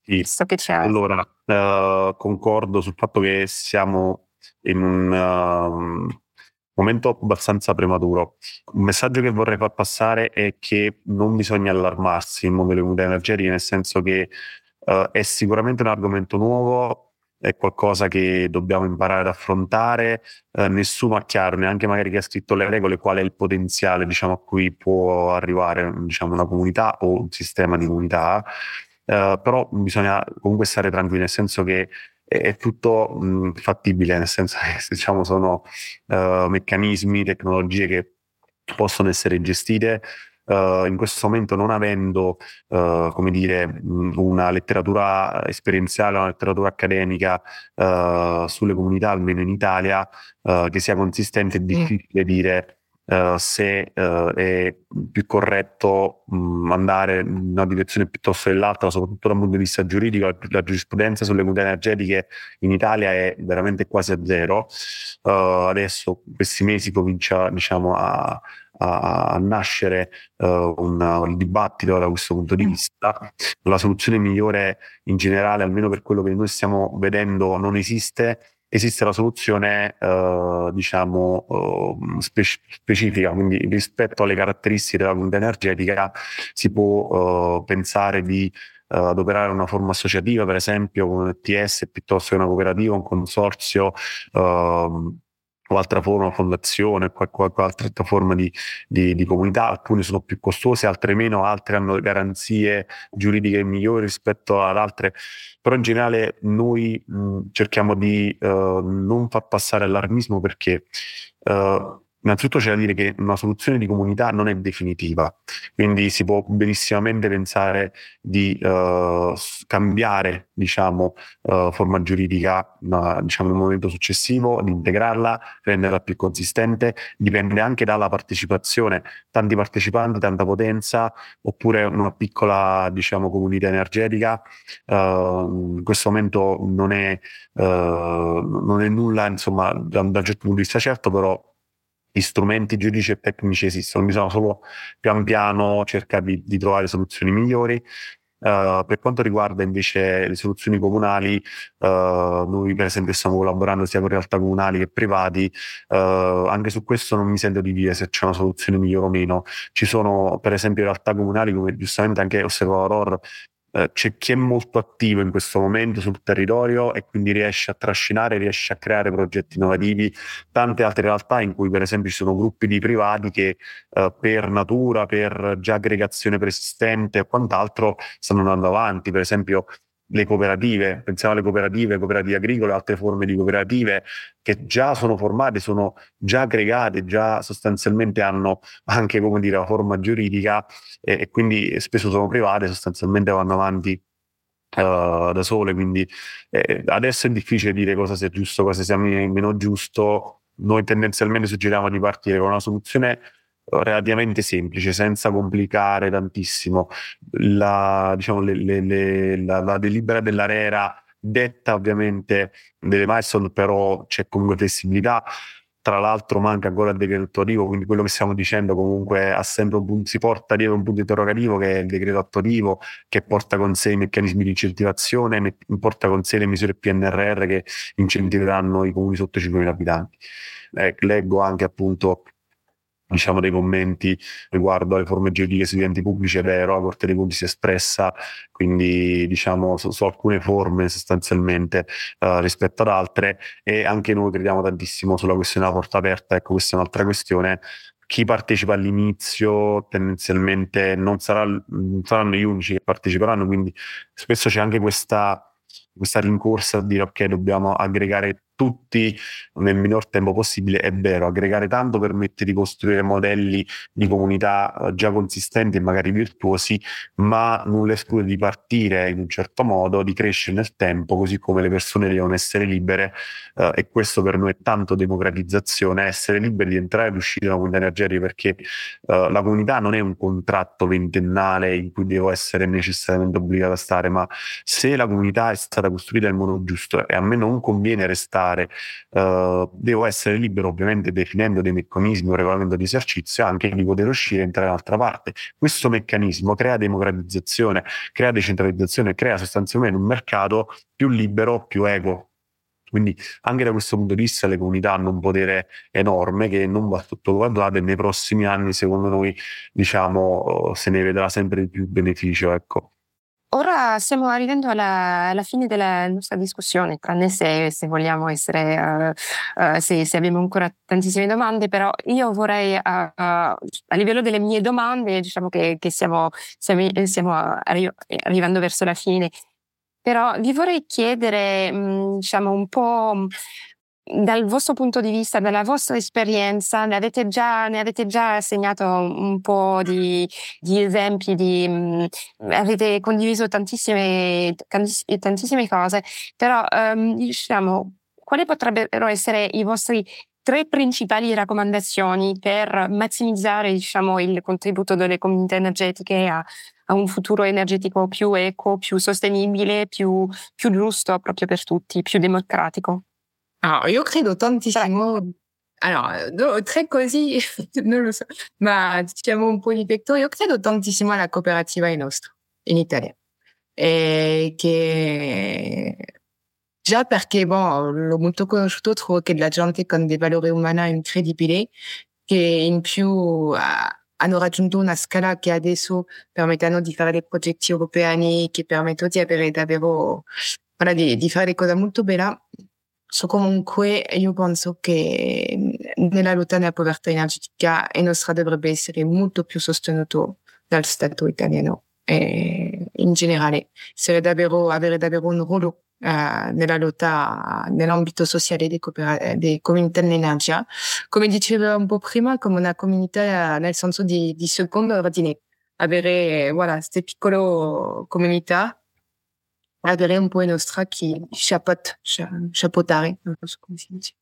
D: Sì. So allora, uh, concordo sul fatto che siamo in un uh, momento abbastanza prematuro. Un messaggio che vorrei far passare è che non bisogna allarmarsi in mondo delle comunità energetiche, nel senso che uh, è sicuramente un argomento nuovo, è qualcosa che dobbiamo imparare ad affrontare. Eh, nessuno ha chiaro, neanche magari chi ha scritto le regole, qual è il potenziale diciamo, a cui può arrivare diciamo, una comunità o un sistema di comunità. Eh, però bisogna comunque stare tranquilli, nel senso che è tutto mh, fattibile, nel senso che diciamo, sono uh, meccanismi, tecnologie che possono essere gestite. Uh, in questo momento non avendo, uh, come dire, una letteratura esperienziale, una letteratura accademica sulle comunità, almeno in Italia, che sia consistente, è difficile mm. dire Uh, se uh, è più corretto um, andare in una direzione piuttosto che dell'altra, soprattutto dal punto di vista giuridico, la, la giurisprudenza sulle comunità energetiche in Italia è veramente quasi a zero. Uh, adesso questi mesi comincia diciamo, a, a, a nascere un, un, dibattito da questo punto di mm. vista. La soluzione migliore in generale, almeno per quello che noi stiamo vedendo, non esiste esiste la soluzione eh, diciamo eh, spe- specifica, quindi rispetto alle caratteristiche della comunità energetica si può eh, pensare di eh, adoperare una forma associativa, per esempio con un ETS piuttosto che una cooperativa, un consorzio o altra forma, fondazione, qualche, qualche altra forma di, di, di, comunità, alcune sono più costose, altre meno, altre hanno garanzie giuridiche migliori rispetto ad altre, però in generale noi mh, cerchiamo di uh, non far passare allarmismo perché uh, Innanzitutto c'è da dire che una soluzione di comunità non è definitiva, quindi si può benissimamente pensare di uh, cambiare diciamo, uh, forma giuridica uh, diciamo, nel momento successivo, di integrarla, renderla più consistente, dipende anche dalla partecipazione, tanti partecipanti, tanta potenza, oppure una piccola diciamo, comunità energetica. in questo momento non è, non è nulla insomma, da un certo punto di vista certo, però gli strumenti giuridici e tecnici esistono, bisogna solo pian piano cercare di, di trovare soluzioni migliori. Uh, per quanto riguarda invece le soluzioni comunali, uh, noi per esempio stiamo collaborando sia con realtà comunali che privati, uh, anche su questo non mi sento di dire se c'è una soluzione migliore o meno. Ci sono per esempio realtà comunali come giustamente anche osservava Ror eh, c'è chi è molto attivo in questo momento sul territorio e quindi riesce a trascinare, riesce a creare progetti innovativi, tante altre realtà in cui per esempio ci sono gruppi di privati che uh, per natura, per già aggregazione preesistente e quant'altro stanno andando avanti, per esempio le cooperative, pensiamo alle cooperative, cooperative agricole, altre forme di cooperative che già sono formate, sono già aggregate, già sostanzialmente hanno anche come dire la forma giuridica e, e quindi spesso sono private, sostanzialmente vanno avanti uh, da sole. Quindi eh, adesso è difficile dire cosa sia giusto, cosa sia meno giusto. Noi tendenzialmente suggeriamo di partire con una soluzione relativamente semplice, senza complicare tantissimo. La, diciamo, le, le, le, la, la delibera dell'ARERA detta ovviamente delle milestone, però c'è comunque flessibilità. Tra l'altro manca ancora il decreto attuativo, quindi quello che stiamo dicendo comunque ha sempre un punto, si porta dietro un punto interrogativo che è il decreto attuativo che porta con sé i meccanismi di incentivazione, porta con sé le misure PNRR che incentiveranno i comuni sotto i 5.000 abitanti. Eh, leggo anche appunto diciamo, dei commenti riguardo alle forme giuridiche sugli enti pubblici, è vero, la Corte dei Conti si è espressa, quindi diciamo su, su alcune forme sostanzialmente uh, rispetto ad altre e anche noi crediamo tantissimo sulla questione della porta aperta, ecco questa è un'altra questione. Chi partecipa all'inizio tendenzialmente non, sarà, saranno gli unici che parteciperanno, quindi spesso c'è anche questa questa rincorsa a dire ok dobbiamo aggregare tutti nel minor tempo possibile è vero, aggregare tanto permette di costruire modelli di comunità eh, già consistenti e magari virtuosi, ma nulla esclude di partire in un certo modo, di crescere nel tempo, così come le persone devono essere libere eh, e questo per noi è tanto democratizzazione, essere liberi di entrare e uscire da una comunità energetica perché eh, la comunità non è un contratto ventennale in cui devo essere necessariamente obbligato a stare, ma se la comunità è stata stata costruita nel modo giusto e a me non conviene restare, uh, devo essere libero ovviamente definendo dei meccanismi, un regolamento di esercizio anche di poter uscire e entrare dall'altra parte. Questo meccanismo crea democratizzazione, crea decentralizzazione, crea sostanzialmente un mercato più libero, più equo, quindi anche da questo punto di vista le comunità hanno un potere enorme che non va sottovalutato e nei prossimi anni secondo noi diciamo se ne vedrà sempre di più beneficio. Ecco.
A: Ora stiamo arrivando alla, alla, fine della nostra discussione, tranne se, se vogliamo essere, uh, uh, se, se, abbiamo ancora tantissime domande, però io vorrei, uh, a livello delle mie domande, diciamo che, che stiamo, stiamo, stiamo arri- arrivando verso la fine. Però vi vorrei chiedere, mhmm, diciamo, un po' dal vostro punto di vista, dalla vostra esperienza, ne avete già, ne avete già segnato un po' di, di esempi, di, mh, mhmm, avete condiviso tantissime, tantissime cose, però um, diciamo, quali potrebbero essere i vostri tre principali raccomandazioni per massimizzare diciamo, il contributo delle comunità energetiche a, a un futuro energetico più eco, più sostenibile, più, più giusto proprio per tutti, più democratico?
E: Ah, io credo tantissimo allora, no, tre così, non lo so, ma diciamo un po' di petto, io credo tantissimo alla cooperativa in nostro, in Italia. E che già perché, bon, l'ho molto conosciuto, trovo che la gente con dei valori umani incredibili, che in più hanno raggiunto una scala che adesso permettono di fare dei progetti europei che permettono di avere davvero, voilà, di, di fare cose molto belle. So comunque io penso che nella lotta alla povertà energetica il nostro dovrebbe essere molto più sostenuto dal Stato italiano e in generale. Davvero, avere davvero un ruolo eh, nella lotta nell'ambito sociale dei, cooper- dei comunità dell'energia. Come dicevo un po' prima, come una comunità nel senso di, di secondo ordine. Avere, voilà, queste piccole comunità avere un in nostra chi chapeaute, chapeautare, non so come dice.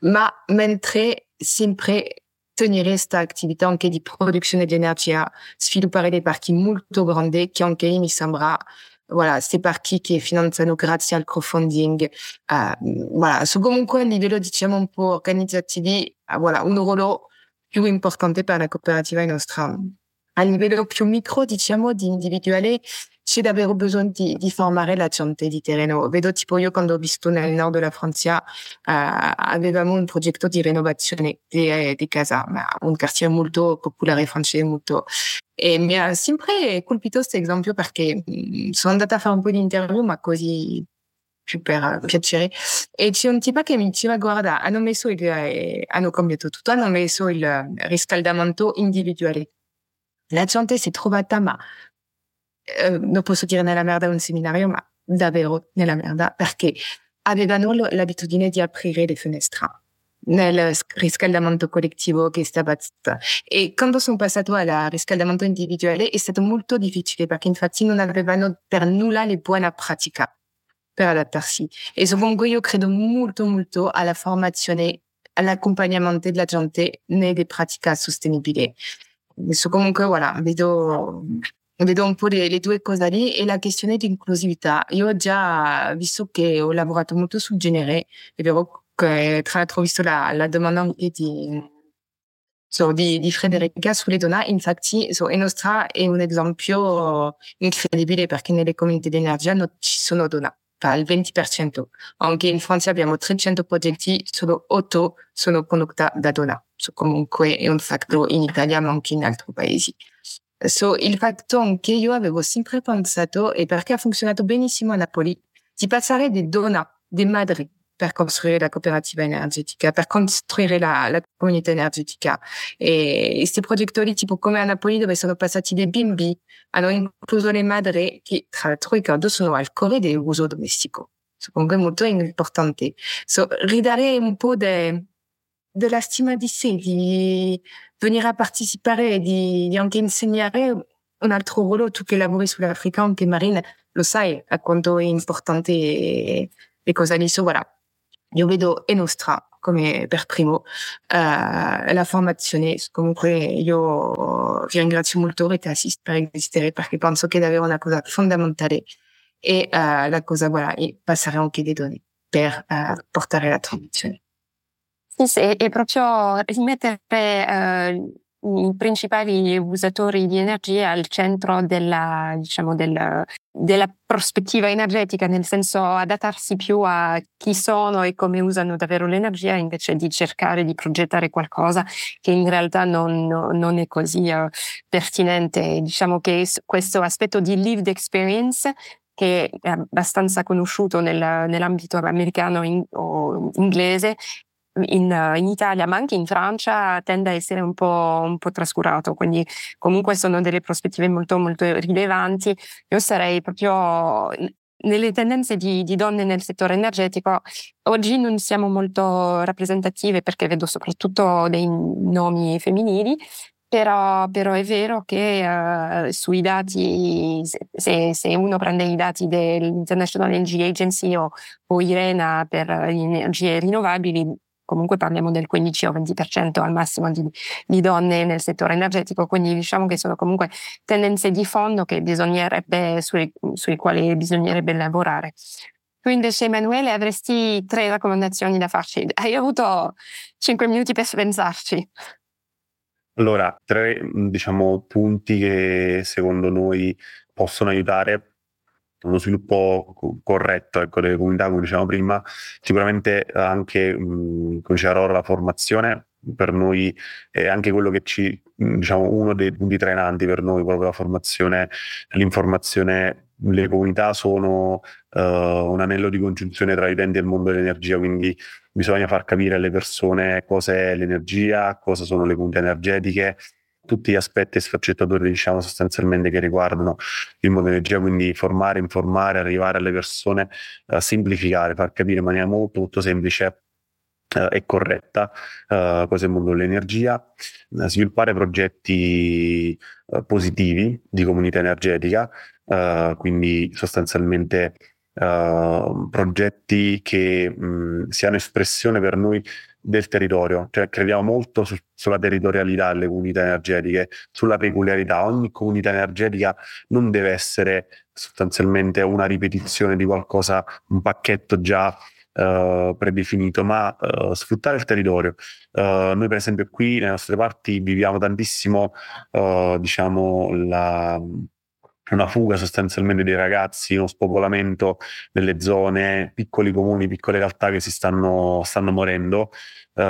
E: Ma mentre sempre tenere questa attività anche di produzione di energia, sviluppare dei parchi molto grandi che anche mi sembra voilà, questi parchi che finanziano grazie al crowdfunding. Uh, voilà, su comunque a livello diciamo un po' organizzativi, uh, voilà, un ruolo più importante per la cooperativa nostra. A livello più micro, diciamo, di individuale, c'è davvero bisogno di, di formare la gente di terreno. Vedo tipo io quando ho visto nel nord della Francia uh, avevamo un progetto di rinnovazione di, di casa, ma un quartier molto popolare francese, molto... E mi ha sempre colpito questo esempio perché sono andata a fare un po' di interview, ma così super piacere. E c'è un tipo che mi diceva, guarda, hanno messo il, eh, hanno cambiato tutto, hanno messo il riscaldamento individuale. La gente si è trovata, ma eh, non posso dire nella merda un seminario, ma davvero nella merda, perché avevano l'abitudine di aprire le finestre nel riscaldamento collettivo che stava e quando sono passato al riscaldamento individuale è stato molto difficile perché infatti non avevano per nulla le buone pratiche per adattarsi e comunque io credo molto molto alla formazione all'accompagnamento della gente nelle pratiche sostenibili. So comunque voilà vedo vedo un po' le, due cose lì e la questione di inclusività. Io ho già visto che ho lavorato molto sul genere, è vero che tra l'altro ho visto la, la domanda anche di, so, di, di Frederica sulle donne, infatti so, nostra è un esempio incredibile perché nelle comunità di energia non ci sono donne, il 20%. Anche in Francia abbiamo 300 progetti, solo 8 sono condotti da donne. So, comunque è un fatto in Italia ma anche in altri paesi. So, il fatto che io avevo sempre pensato, e perché ha funzionato benissimo a Napoli, di passare dei dona, dei madri, per costruire la cooperativa energetica, per costruire la, la comunità energetica. E questi progettori, tipo come a Napoli, dove sono passati dei bimbi, hanno incluso le madri che, tra l'altro, ricordo, sono al cuore dell'uso domestico. Secondo me molto importante. So, ridare un po' de, della stima di sé, di venire a partecipare e di, di anche insegnare un altro ruolo. Tu che lavori sull'Africa, anche Marine, lo sai a quanto è importante le cose lì. So, voilà. Io vedo e nostra come per primo uh, la formazione. Comunque io vi ringrazio molto Rete Assist per esistere perché penso che è davvero una cosa fondamentale e uh, la cosa, voilà, e passare anche dei donne per uh, portare la transizione.
A: Sì, sì, è proprio rimettere uh, i principali usatori di energia al centro della, diciamo, del, della prospettiva energetica, nel senso adattarsi più a chi sono e come usano davvero l'energia invece di cercare di progettare qualcosa che in realtà non, non è così uh, pertinente. Diciamo che questo aspetto di lived experience che è abbastanza conosciuto nel, nell'ambito americano in, o inglese, in, in, Italia, ma anche in Francia, tende a essere un po', un po', trascurato. Quindi, comunque, sono delle prospettive molto, molto rilevanti. Io sarei proprio nelle tendenze di, di, donne nel settore energetico. Oggi non siamo molto rappresentative perché vedo soprattutto dei nomi femminili. Però, però è vero che uh, sui dati, se, se, uno prende i dati dell'International Energy Agency o, o IRENA per le energie rinnovabili, comunque parliamo del 15 o 20% al massimo di, di, donne nel settore energetico, quindi diciamo che sono comunque tendenze di fondo sui, sui quali bisognerebbe lavorare. Tu invece Emanuele avresti tre raccomandazioni da farci. Hai avuto cinque minuti per pensarci.
D: Allora, tre diciamo, punti che secondo noi possono aiutare uno sviluppo corretto ecco, delle comunità, come dicevamo prima, sicuramente anche, mh, come diceva Rora, la formazione per noi è anche quello che ci, diciamo, uno dei punti trainanti per noi, proprio la formazione, l'informazione. Le comunità sono uh, un anello di congiunzione tra gli utenti e il mondo dell'energia, quindi bisogna far capire alle persone cosa è l'energia, cosa sono le comunità energetiche, tutti gli aspetti sfaccettatori, diciamo, sostanzialmente che riguardano il mondo energia, quindi formare, informare, arrivare alle persone, uh, semplificare, far capire in maniera molto, molto semplice uh, e corretta uh, cosa è il mondo dell'energia, sviluppare progetti positivi di comunità energetica, quindi sostanzialmente progetti che mh, siano espressione per noi del territorio, cioè crediamo molto su, sulla territorialità delle comunità energetiche, sulla peculiarità. Ogni comunità energetica non deve essere sostanzialmente una ripetizione di qualcosa, un pacchetto già Uh, predefinito, ma uh, sfruttare il territorio. Uh, noi, per esempio, qui nelle nostre parti viviamo tantissimo, diciamo, la, una fuga sostanzialmente dei ragazzi, uno spopolamento delle zone, piccoli comuni, piccole realtà che si stanno, stanno morendo. Uh,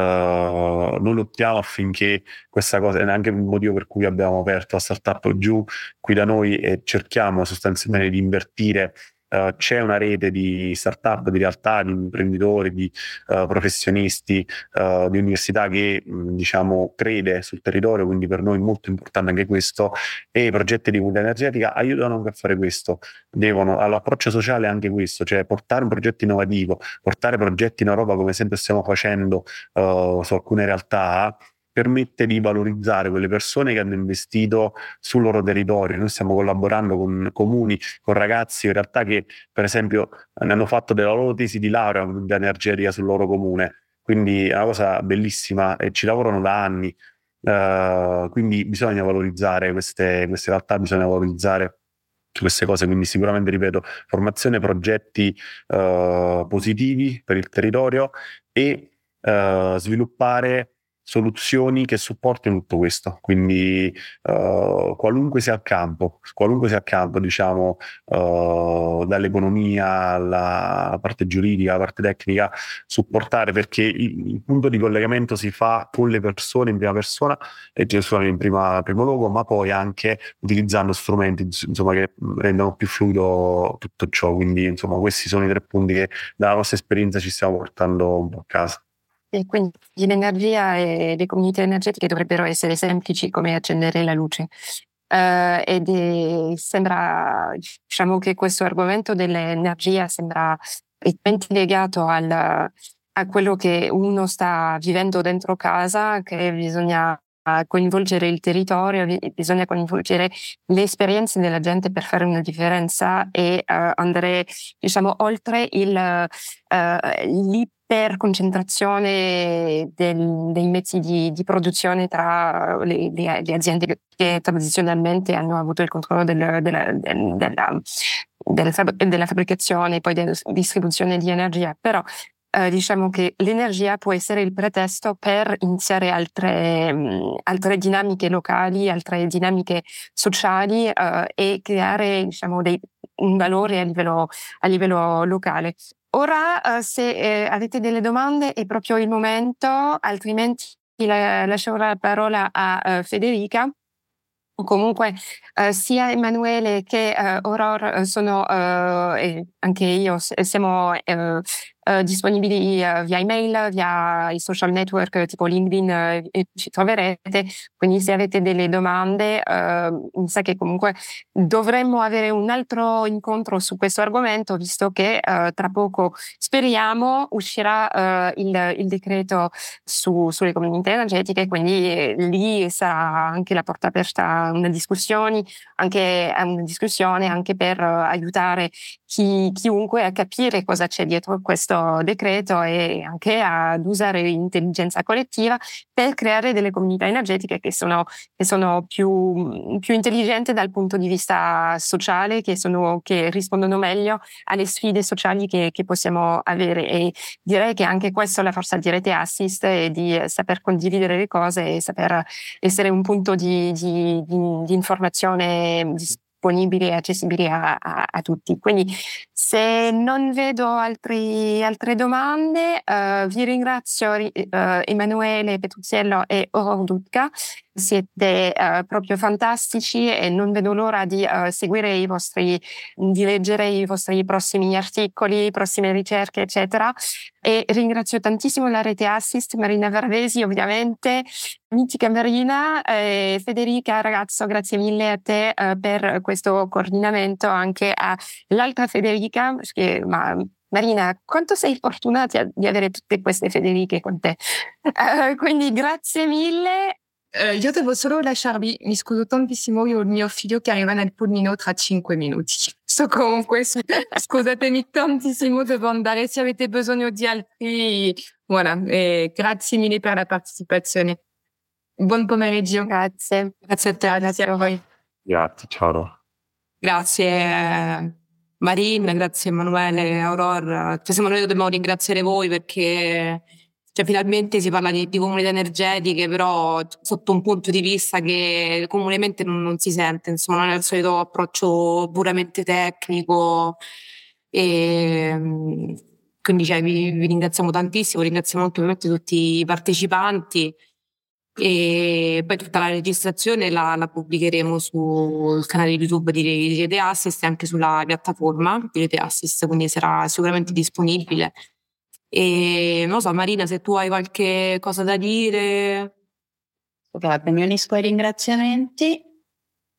D: noi lottiamo affinché questa cosa, è anche un motivo per cui abbiamo aperto la startup giù qui da noi e cerchiamo sostanzialmente di invertire Uh, c'è una rete di start-up, di realtà, di imprenditori, di uh, professionisti, uh, di università che mh, diciamo crede sul territorio, quindi per noi è molto importante anche questo e i progetti di comunità energetica aiutano anche a fare questo. Devono, all'approccio sociale anche questo, cioè portare un progetto innovativo, portare progetti in Europa come sempre stiamo facendo su alcune realtà permette di valorizzare quelle persone che hanno investito sul loro territorio. Noi stiamo collaborando con comuni, con ragazzi in realtà che per esempio ne hanno fatto della loro tesi di laurea di energetica sul loro comune. Quindi è una cosa bellissima e ci lavorano da anni. Uh, quindi bisogna valorizzare queste, queste realtà, bisogna valorizzare queste cose, quindi sicuramente ripeto, formazione, progetti uh, positivi per il territorio e uh, sviluppare soluzioni che supportino tutto questo. Quindi uh, qualunque sia il campo, qualunque sia il campo, diciamo, uh, dall'economia alla parte giuridica, alla parte tecnica, supportare perché il, il, punto di collegamento si fa con le persone in prima persona e in prima, primo luogo, ma poi anche utilizzando strumenti insomma, che rendono più fluido tutto ciò. Quindi, insomma, questi sono i tre punti che dalla nostra esperienza ci stiamo portando un po' a casa.
A: E quindi l'energia e le comunità energetiche dovrebbero essere semplici come accendere la luce. Uh, ed è, sembra, diciamo che questo argomento dell'energia sembra legato al, a quello che uno sta vivendo dentro casa, che bisogna coinvolgere il territorio, bisogna coinvolgere le esperienze della gente per fare una differenza e uh, andare, diciamo, oltre il, uh, per concentrazione del, dei mezzi di, di, produzione tra le, le, le, aziende che tradizionalmente hanno avuto il controllo del, della, del, della, della, della, fabbricazione e poi della distribuzione di energia. Però eh, diciamo che l'energia può essere il pretesto per iniziare altre, mh, altre dinamiche locali, altre dinamiche sociali eh, e creare diciamo, dei, un valore a livello, a livello locale. Ora, uh, se eh, avete delle domande è proprio il momento, altrimenti la, lascerò la parola a uh, Federica. Comunque, sia Emanuele che Aurora sono, e anche io, siamo eh, disponibili uh, via email, via i social network tipo LinkedIn uh, ci troverete. Quindi se avete delle domande, mi sa che comunque dovremmo avere un altro incontro su questo argomento, visto che tra poco speriamo uscirà il, il, decreto su, sulle comunità energetiche, quindi lì sarà anche la porta aperta a una discussione, anche a una discussione anche per aiutare chi, chiunque a capire cosa c'è dietro questo questo decreto e anche ad usare intelligenza collettiva per creare delle comunità energetiche che sono, che sono più, più, intelligenti dal punto di vista sociale, che, sono, che rispondono meglio alle sfide sociali che, che, possiamo avere. E direi che anche questo la forza di Rete Assist è di saper condividere le cose e saper essere un punto di, di, di, di informazione disponibili e accessibili a, a, a, tutti. Quindi se non vedo altri, altre domande, uh, vi ringrazio uh, Emanuele Petruziello e Oro Dutka siete uh, proprio fantastici e non vedo l'ora di uh, seguire i vostri, di leggere i vostri prossimi articoli, prossime ricerche, eccetera. E ringrazio tantissimo la rete Assist, Marina Vervesi, ovviamente, Mitica Marina, eh, Federica, ragazzo, grazie mille a te uh, per questo coordinamento, anche all'altra Federica, perché, ma Marina, quanto sei fortunata di avere tutte queste Federiche con te. Uh, quindi grazie mille
E: Uh, io devo solo lasciarvi, mi scuso tantissimo, io ho il mio figlio che arriva nel pulmino tra 5 minuti. So comunque, scusatemi tantissimo, devo andare se avete bisogno di altri. Voilà, e grazie mille per la partecipazione. Buon pomeriggio.
A: Grazie.
C: Grazie a te, grazie a voi.
D: Grazie, ciao.
C: Grazie Marina, grazie Emanuele, Aurora. Cioè, siamo noi dobbiamo ringraziare voi perché cioè, finalmente si parla di, di, comunità energetiche, però sotto un punto di vista che comunemente non, non si sente, insomma, non è il solito approccio puramente tecnico. E, quindi cioè, vi, vi, ringraziamo tantissimo, ringraziamo molto ovviamente tutti i partecipanti e poi tutta la registrazione la, la pubblicheremo sul canale YouTube di, di Rete Assist e anche sulla piattaforma di Rete Assist, quindi sarà sicuramente disponibile. E non so, Marina, se tu hai qualche cosa da dire.
F: Guarda, mi unisco ai ringraziamenti.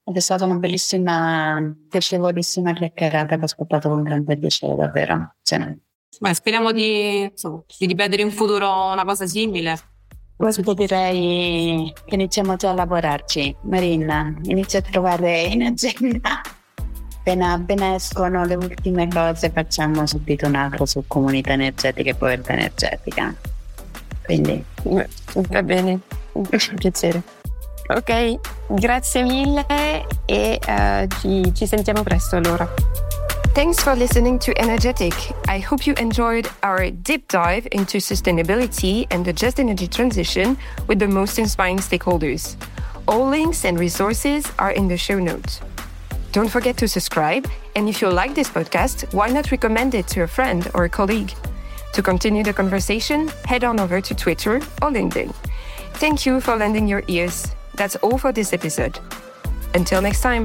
F: Ed è stata una bellissima, piacevolissima chiacchierata che ho ascoltato con grande piacere, davvero. Cioè,
C: Beh, speriamo di, insomma, di ripetere in futuro una cosa simile.
F: Questo direi che iniziamo già a lavorarci. Marina, inizia a trovare in agenda appena, appena escono le ultime cose facciamo subito un altro su comunità energetica e povertà energetica. Quindi
A: va bene, un piacere. Ok, grazie mille e uh, ci, ci sentiamo presto allora. Thanks for listening to Energetic. I hope you enjoyed our deep dive into sustainability and the just energy transition with the most inspiring stakeholders. All links and resources are in the show notes. Don't forget to subscribe, and if you like this podcast, why not recommend it to a friend or a colleague? To continue the conversation, head on over to Twitter or LinkedIn. Thank you for lending your ears. That's all for this episode. Until next time.